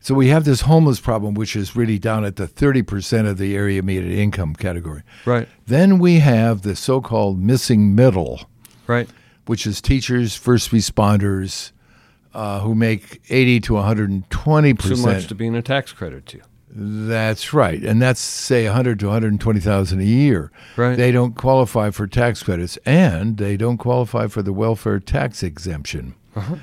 So we have this homeless problem, which is really down at the 30% of the area median income category. Right. Then we have the so called missing middle. Right. Which is teachers, first responders, uh, who make 80 to 120 percent. Too much to be in a tax credit to. That's right, and that's say 100 to 120 thousand a year. Right. They don't qualify for tax credits, and they don't qualify for the welfare tax exemption. Uh-huh.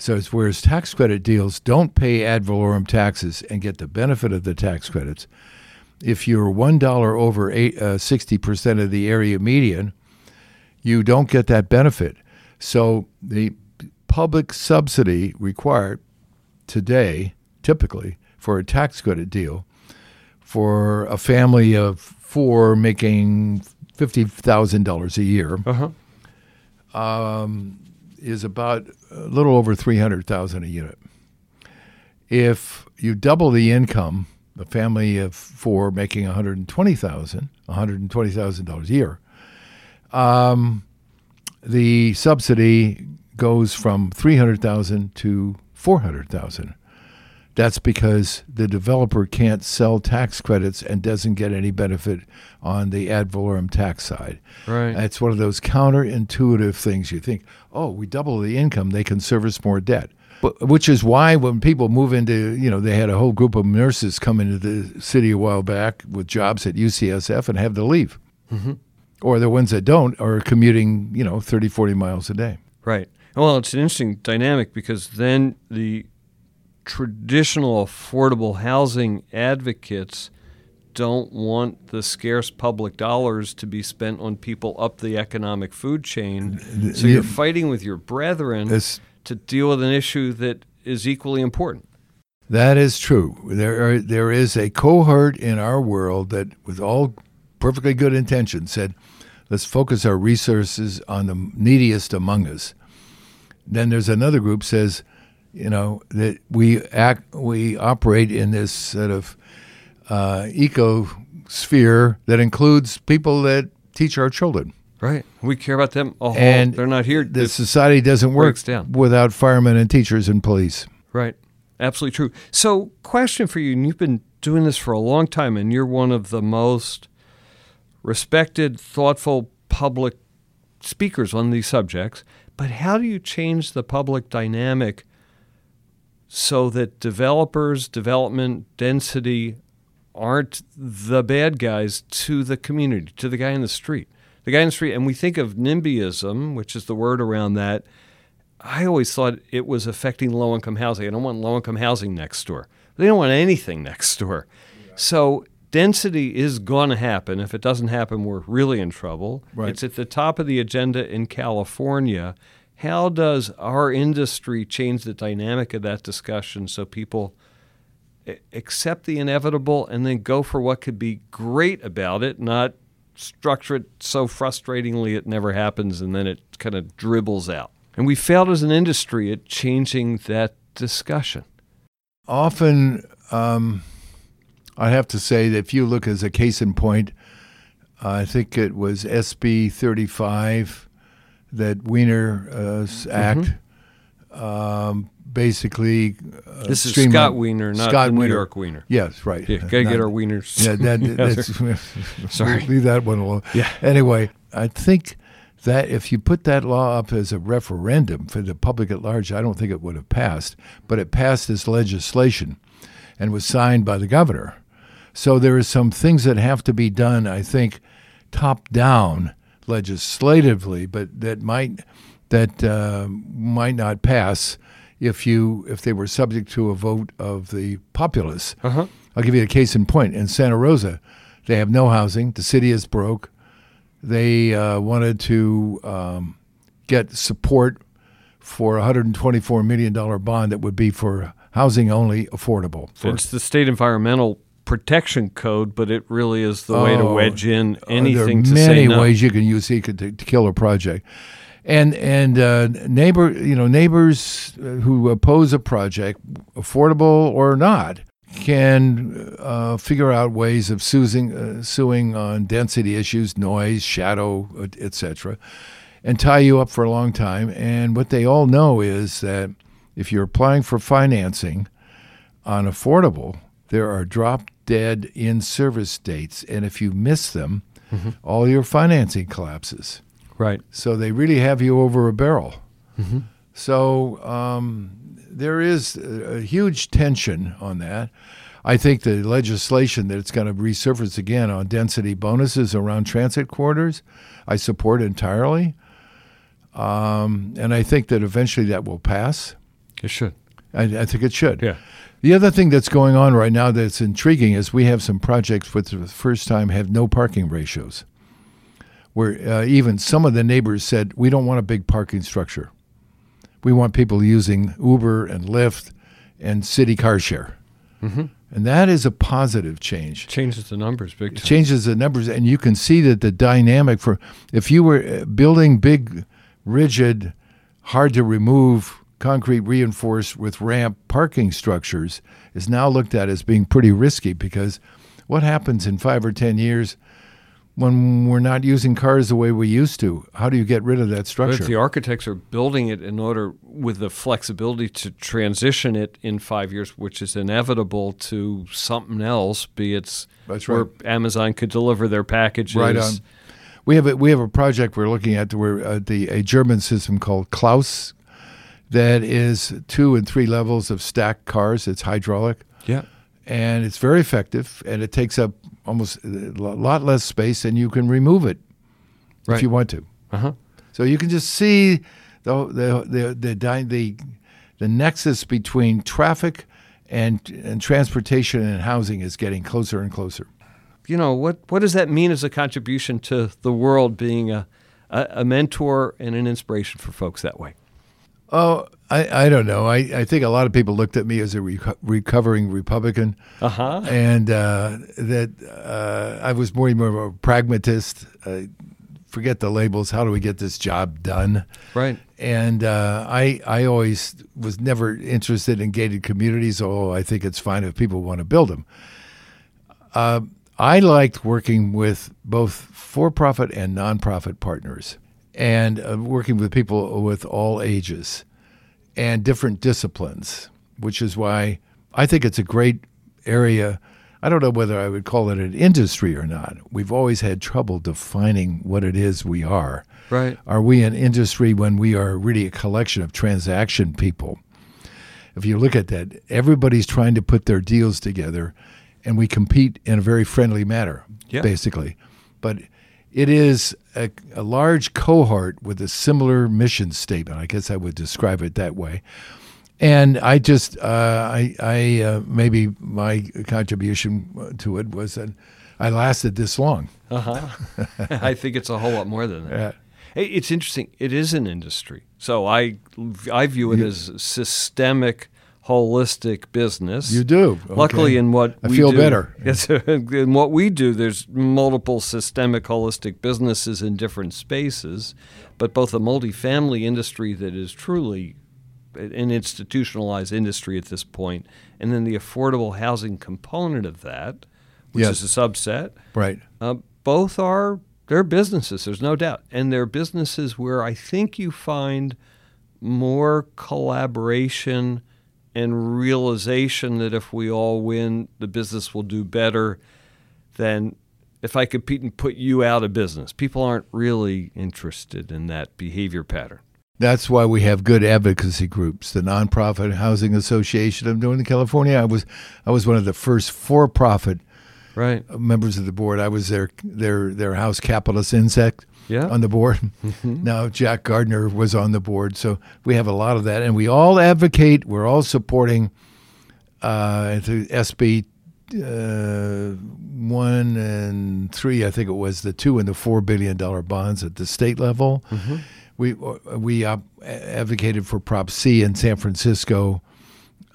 So it's whereas tax credit deals don't pay ad valorem taxes and get the benefit of the tax credits. If you're one dollar over uh, sixty uh, percent of the area median, you don't get that benefit. So the public subsidy required today, typically, for a tax credit deal for a family of four making fifty thousand dollars a year uh-huh. um, is about a little over three hundred thousand a unit. If you double the income, a family of four making one hundred and twenty thousand, one hundred and twenty thousand dollars a year, um, the subsidy goes from three hundred thousand to four hundred thousand. That's because the developer can't sell tax credits and doesn't get any benefit on the ad valorem tax side. Right. It's one of those counterintuitive things. You think, oh, we double the income, they can service more debt. But, which is why when people move into, you know, they had a whole group of nurses come into the city a while back with jobs at UCSF and have to leave. Mm-hmm. Or the ones that don't are commuting, you know, 30, 40 miles a day. Right. Well, it's an interesting dynamic because then the traditional affordable housing advocates don't want the scarce public dollars to be spent on people up the economic food chain. So you're fighting with your brethren to deal with an issue that is equally important. That is true. There are, there is a cohort in our world that, with all perfectly good intentions, said, let's focus our resources on the neediest among us. Then there's another group says, you know that we act we operate in this sort of uh, ecosphere that includes people that teach our children. Right, we care about them. Oh, and they're not here. The society doesn't work without firemen and teachers and police. Right, absolutely true. So, question for you: and You've been doing this for a long time, and you're one of the most respected, thoughtful public speakers on these subjects. But how do you change the public dynamic so that developers, development, density aren't the bad guys to the community, to the guy in the street. The guy in the street, and we think of NIMBYism, which is the word around that. I always thought it was affecting low income housing. I don't want low income housing next door. They don't want anything next door. So density is going to happen. If it doesn't happen, we're really in trouble. Right. It's at the top of the agenda in California. How does our industry change the dynamic of that discussion so people accept the inevitable and then go for what could be great about it, not structure it so frustratingly it never happens and then it kind of dribbles out? And we failed as an industry at changing that discussion. often um, I have to say that if you look as a case in point, I think it was SB 35 that Wiener uh, s- Act um, basically. Uh, This is Scott Wiener, not Scott the New Wiener. York Wiener. Yes, right. Yeah, gotta Not- get our wieners. Yeah, that, that's Sorry. Leave that one alone. Yeah. Anyway, I think that if you put that law up as a referendum for the public at large, I don't think it would have passed. But it passed as legislation and was signed by the governor. So there are some things that have to be done, I think, top down legislatively, but that might that uh, might not pass if you if they were subject to a vote of the populace. Uh-huh. I'll give you a case in point. In Santa Rosa, they have no housing. The city is broke. They uh, wanted to um, get support for a $124 million bond that would be for housing only affordable. For, It's the state environmental protection code, but it really is the way to Oh, wedge in Uh, anything there to are say many no. ways you can use CEQA to, to kill a project. And and uh, neighbor, you know, neighbors uh, who oppose a project, affordable or not, can uh, figure out ways of suing, uh, suing on density issues, noise, shadow, etc., and tie you up for a long time. And what they all know is that if you're applying for financing on affordable, there are drop dead in service dates, and if you miss them, all your financing collapses. Right. So they really have you over a barrel. So um, there is a, a huge tension on that. I think the legislation that's going to resurface again on density bonuses around transit corridors, I support entirely. Um, and I think that eventually that will pass. It should. I, I think it should. Yeah. The other thing that's going on right now that's intriguing is we have some projects which for the first time have no parking ratios. Where uh, even some of the neighbors said, we don't want a big parking structure. We want people using Uber and Lyft and city car share. Mm-hmm. And that is a positive change Changes the numbers big time. changes the numbers, and you can see that the dynamic for if you were uh, building big, rigid, hard to remove concrete reinforced with ramp parking structures is now looked at as being pretty risky because what happens in five or ten years when we're not using cars the way we used to? How do you get rid of that But structure? if the architects are building it in order with the flexibility to transition it in five years, which is inevitable to something else, be it's That's where. Amazon could deliver their packages. Right on. We have a, we have a project we're looking at where uh, the a German system called Klaus that is two and three levels of stacked cars. It's hydraulic Yeah. and it's very effective and it takes up almost a lot less space and you can remove it Right. if you want to. Uh huh. So you can just see the the the the dy- the, the nexus between traffic and and transportation and housing is getting closer and closer. you know what what does that mean as a contribution to the world being a, a mentor and an inspiration for folks that way Oh, I, I don't know. I, I think a lot of people looked at me as a reco- recovering Republican, uh-huh and uh, that uh, I was more and more of a pragmatist. Uh, forget the labels. How do we get this job done? right And uh, I I always was never interested in gated communities. Although I think it's fine if people want to build them. Uh, I liked working with both for-profit and nonprofit partners, and uh, working with people with all ages and different disciplines, which is why I think it's a great area. I don't know whether I would call it an industry or not. We've always had trouble defining what it is we are. right Are we an industry when we are really a collection of transaction people? If you look at that, everybody's trying to put their deals together, and we compete in a very friendly manner, Yeah. basically. But it is a, a large cohort with a similar mission statement. I guess I would describe it that way. And I just, uh, I, I uh, maybe my contribution to it was that I lasted this long. Uh huh. I think it's a whole lot more than that. Yeah. It's interesting. It is an industry, so I I view it as systemic, holistic business. You do. Luckily, in what I we feel do- better. Yes, in what we do, there's multiple systemic, holistic businesses in different spaces, but both a multifamily industry that is truly an institutionalized industry at this point, and then the affordable housing component of that, which Yes. is a subset. Right. Uh, both are they're businesses. There's no doubt, and they're businesses where I think you find more collaboration and realization that if we all win, the business will do better than if I compete and put you out of business. People aren't really interested in that behavior pattern. That's why we have good advocacy groups. The nonprofit housing association of Northern California. I was, I was one of the first for-profit Right. members of the board. I was their their their house capitalist insect Yeah. on the board. Now Jack Gardner was on the board, so we have a lot of that, and we all advocate. We're all supporting uh, SB uh, one and three. I think it was the two and the four billion dollar bonds at the state level. We we uh, advocated for Prop C in San Francisco.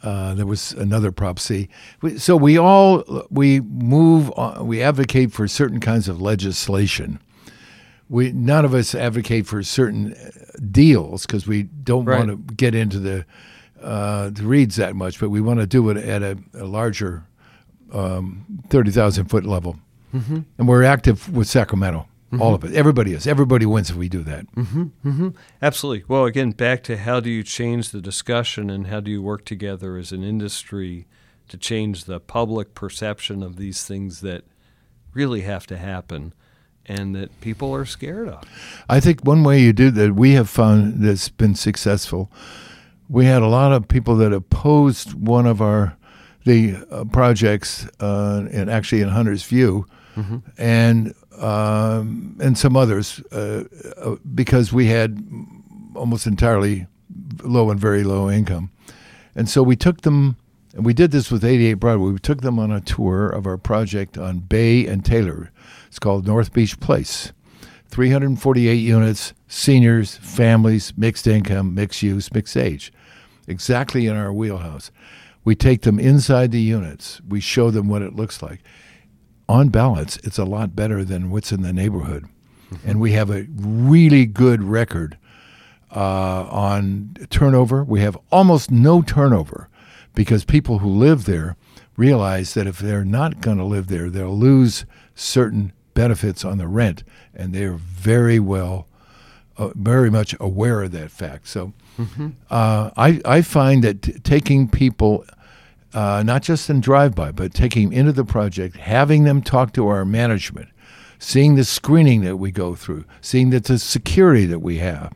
Uh, there was another Prop C. We, so we all we move. On, we advocate for certain kinds of legislation. We none of us advocate for certain uh, deals because we don't Right. want to get into the uh, the reads that much, but we want to do it at a, a larger um, thirty thousand foot level. Mm-hmm. And we're active with Sacramento. All of it. Everybody is. Everybody wins if we do that. Absolutely. Well, again, back to how do you change the discussion and how do you work together as an industry to change the public perception of these things that really have to happen and that people are scared of. I think one way you do that we have found that's been successful. We had a lot of people that opposed one of our the uh, projects, uh, and actually in Hunter's View, and um, and some others, uh, uh, because we had almost entirely low and very low income, and so we took them. And we did this with 88 Broadway. We took them on a tour of our project on Bay and Taylor. It's called North Beach Place. 348 units, seniors, families, mixed income, mixed use, mixed age. Exactly in our wheelhouse. We take them inside the units. We show them what it looks like. On balance, it's a lot better than what's in the neighborhood. And we have a really good record uh, on turnover. We have almost no turnover because people who live there realize that if they're not going to live there, they'll lose certain benefits on the rent, and they're very well, uh, very much aware of that fact. So, uh, I I find that t- taking people. Uh, not just in drive-by, but taking into the project, having them talk to our management, seeing the screening that we go through, seeing that the security that we have,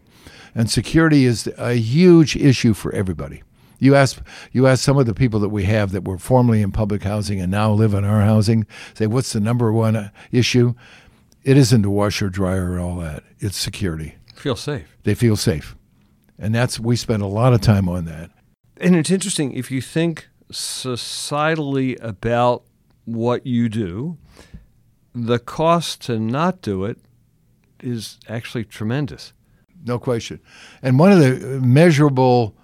and security is a huge issue for everybody. You ask you ask some of the people that we have that were formerly in public housing and now live in our housing, say what's the number one uh, issue? It isn't the washer, dryer, and all that. It's security. Feel safe. They feel safe, and that's we spend a lot of time on that. And it's interesting if you think societally about what you do, the cost to not do it is actually tremendous. No question. And one of the measurable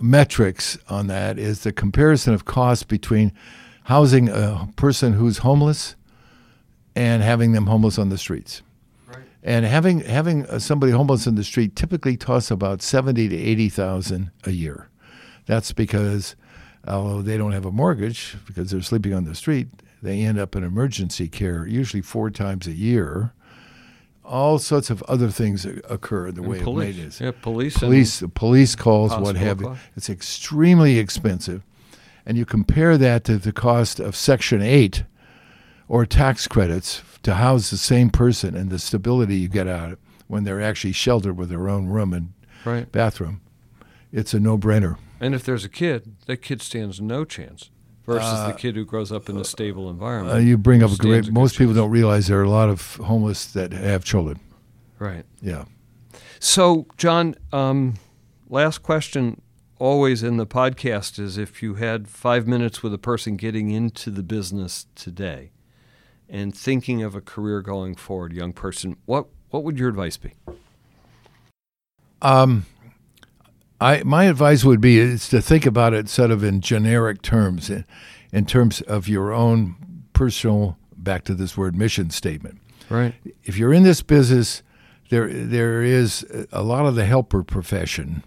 metrics on that is the comparison of cost between housing a person who's homeless and having them homeless on the streets. And having having uh, somebody homeless in the street typically costs about seventy to eighty thousand a year. That's because although they don't have a mortgage because they're sleeping on the street, they end up in emergency care usually four times a year. All sorts of other things occur in the way police, of maintenance. yeah, police, and- police, police calls, what have you. It's extremely expensive, and you compare that to the cost of Section Eight or tax credits to house the same person and the stability you get out of it when they're actually sheltered with their own room and right. bathroom. It's a no-brainer. And if there's a kid, that kid stands no chance versus the kid who grows up in a stable environment. Uh, you bring up a great. good Most people chance. don't realize there are a lot of homeless that have children. Right. Yeah. So, John, um, last question. always in the podcast is if you had five minutes with a person getting into the business today and thinking of a career going forward, young person, what what would your advice be? Um, I my advice would be is to think about it sort of in generic terms, in, in terms of your own personal. Back to this word mission statement. Right. If you're in this business, there there is a lot of the helper profession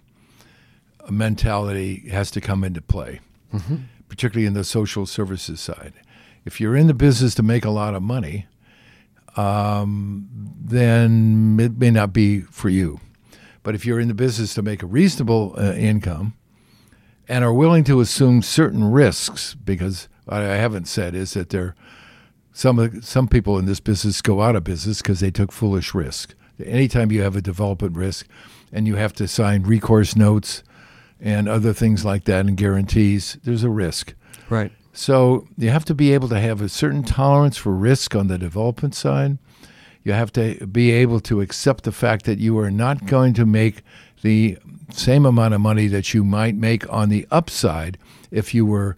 mentality has to come into play, mm-hmm. particularly in the social services side. If you're in the business to make a lot of money, um, then it may not be for you. But if you're in the business to make a reasonable uh, income and are willing to assume certain risks, because what I haven't said is that there some some people in this business go out of business because they took foolish risk. Anytime you have a development risk, and you have to sign recourse notes and other things like that and guarantees, there's a risk. Right. So you have to be able to have a certain tolerance for risk on the development side you have to be able to accept the fact that you are not going to make the same amount of money that you might make on the upside if you were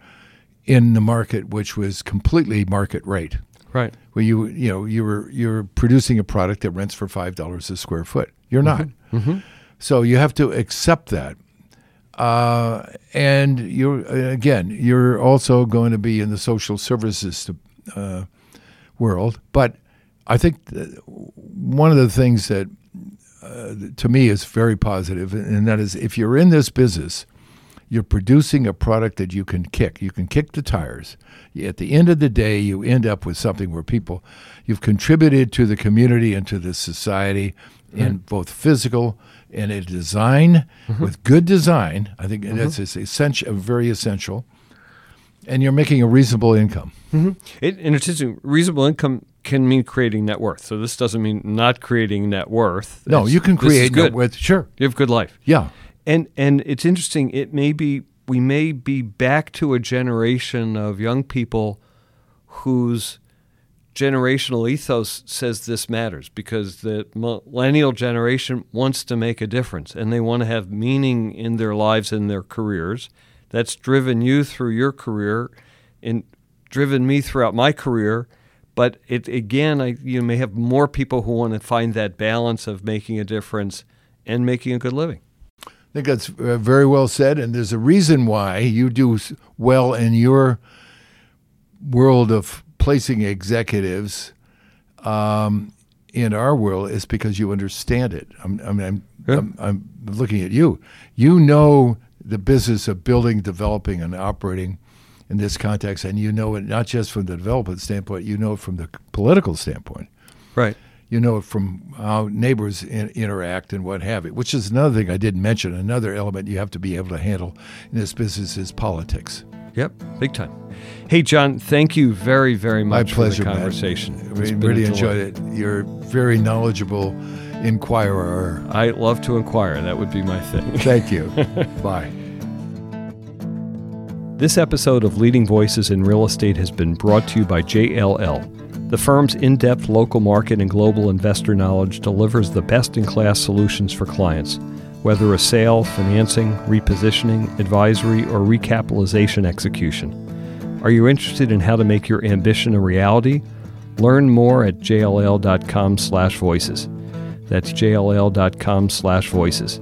in the market which was completely market rate. Right. Where you you know you were you're producing a product that rents for five dollars a square foot. You're not. Mm-hmm. Mm-hmm. So you have to accept that. Uh, and you're again, you're also going to be in the social services uh, world, but I think one of the things that uh, to me is very positive, and that is if you're in this business, you're producing a product that you can kick. You can kick the tires. At the end of the day, you end up with something where people, you've contributed to the community and to the society mm-hmm. in both physical and a design mm-hmm. with good design. I think mm-hmm. that's essential, very essential. And you're making a reasonable income. Mm-hmm. It, and it's interesting. Reasonable income can mean creating net worth. So this doesn't mean not creating net worth. No, it's, you can create net worth. Sure, you have good life. Yeah, and and it's interesting. It may be we may be back to a generation of young people whose generational ethos says this matters because the millennial generation wants to make a difference and they want to have meaning in their lives and their careers. That's driven you through your career and driven me throughout my career but it again, I, you may have more people who want to find that balance of making a difference and making a good living. I think that's uh, very well said, and there's a reason why you do well in your world of placing executives. Um, in our world is because you understand it. I'm, I mean, I'm, yeah. I'm, I'm looking at you. You know the business of building, developing, and operating in this context, and you know it not just from the development standpoint, you know it from the political standpoint. Right. You know it from how neighbors in, interact and what have you, which is another thing I didn't mention. Another element you have to be able to handle in this business is politics. Yep, big time. Hey, John, thank you very, very much My pleasure, for the conversation. We really enjoyed it. You're very knowledgeable inquirer. I love to inquire. That would be my thing. Thank you. Bye. This episode of Leading Voices in Real Estate has been brought to you by JLL. The firm's in depth local market and global investor knowledge delivers the best in class solutions for clients, whether a sale, financing, repositioning, advisory, or recapitalization execution. Are you interested in how to make your ambition a reality? Learn more at jll.com/voices. That's jll.com/voices.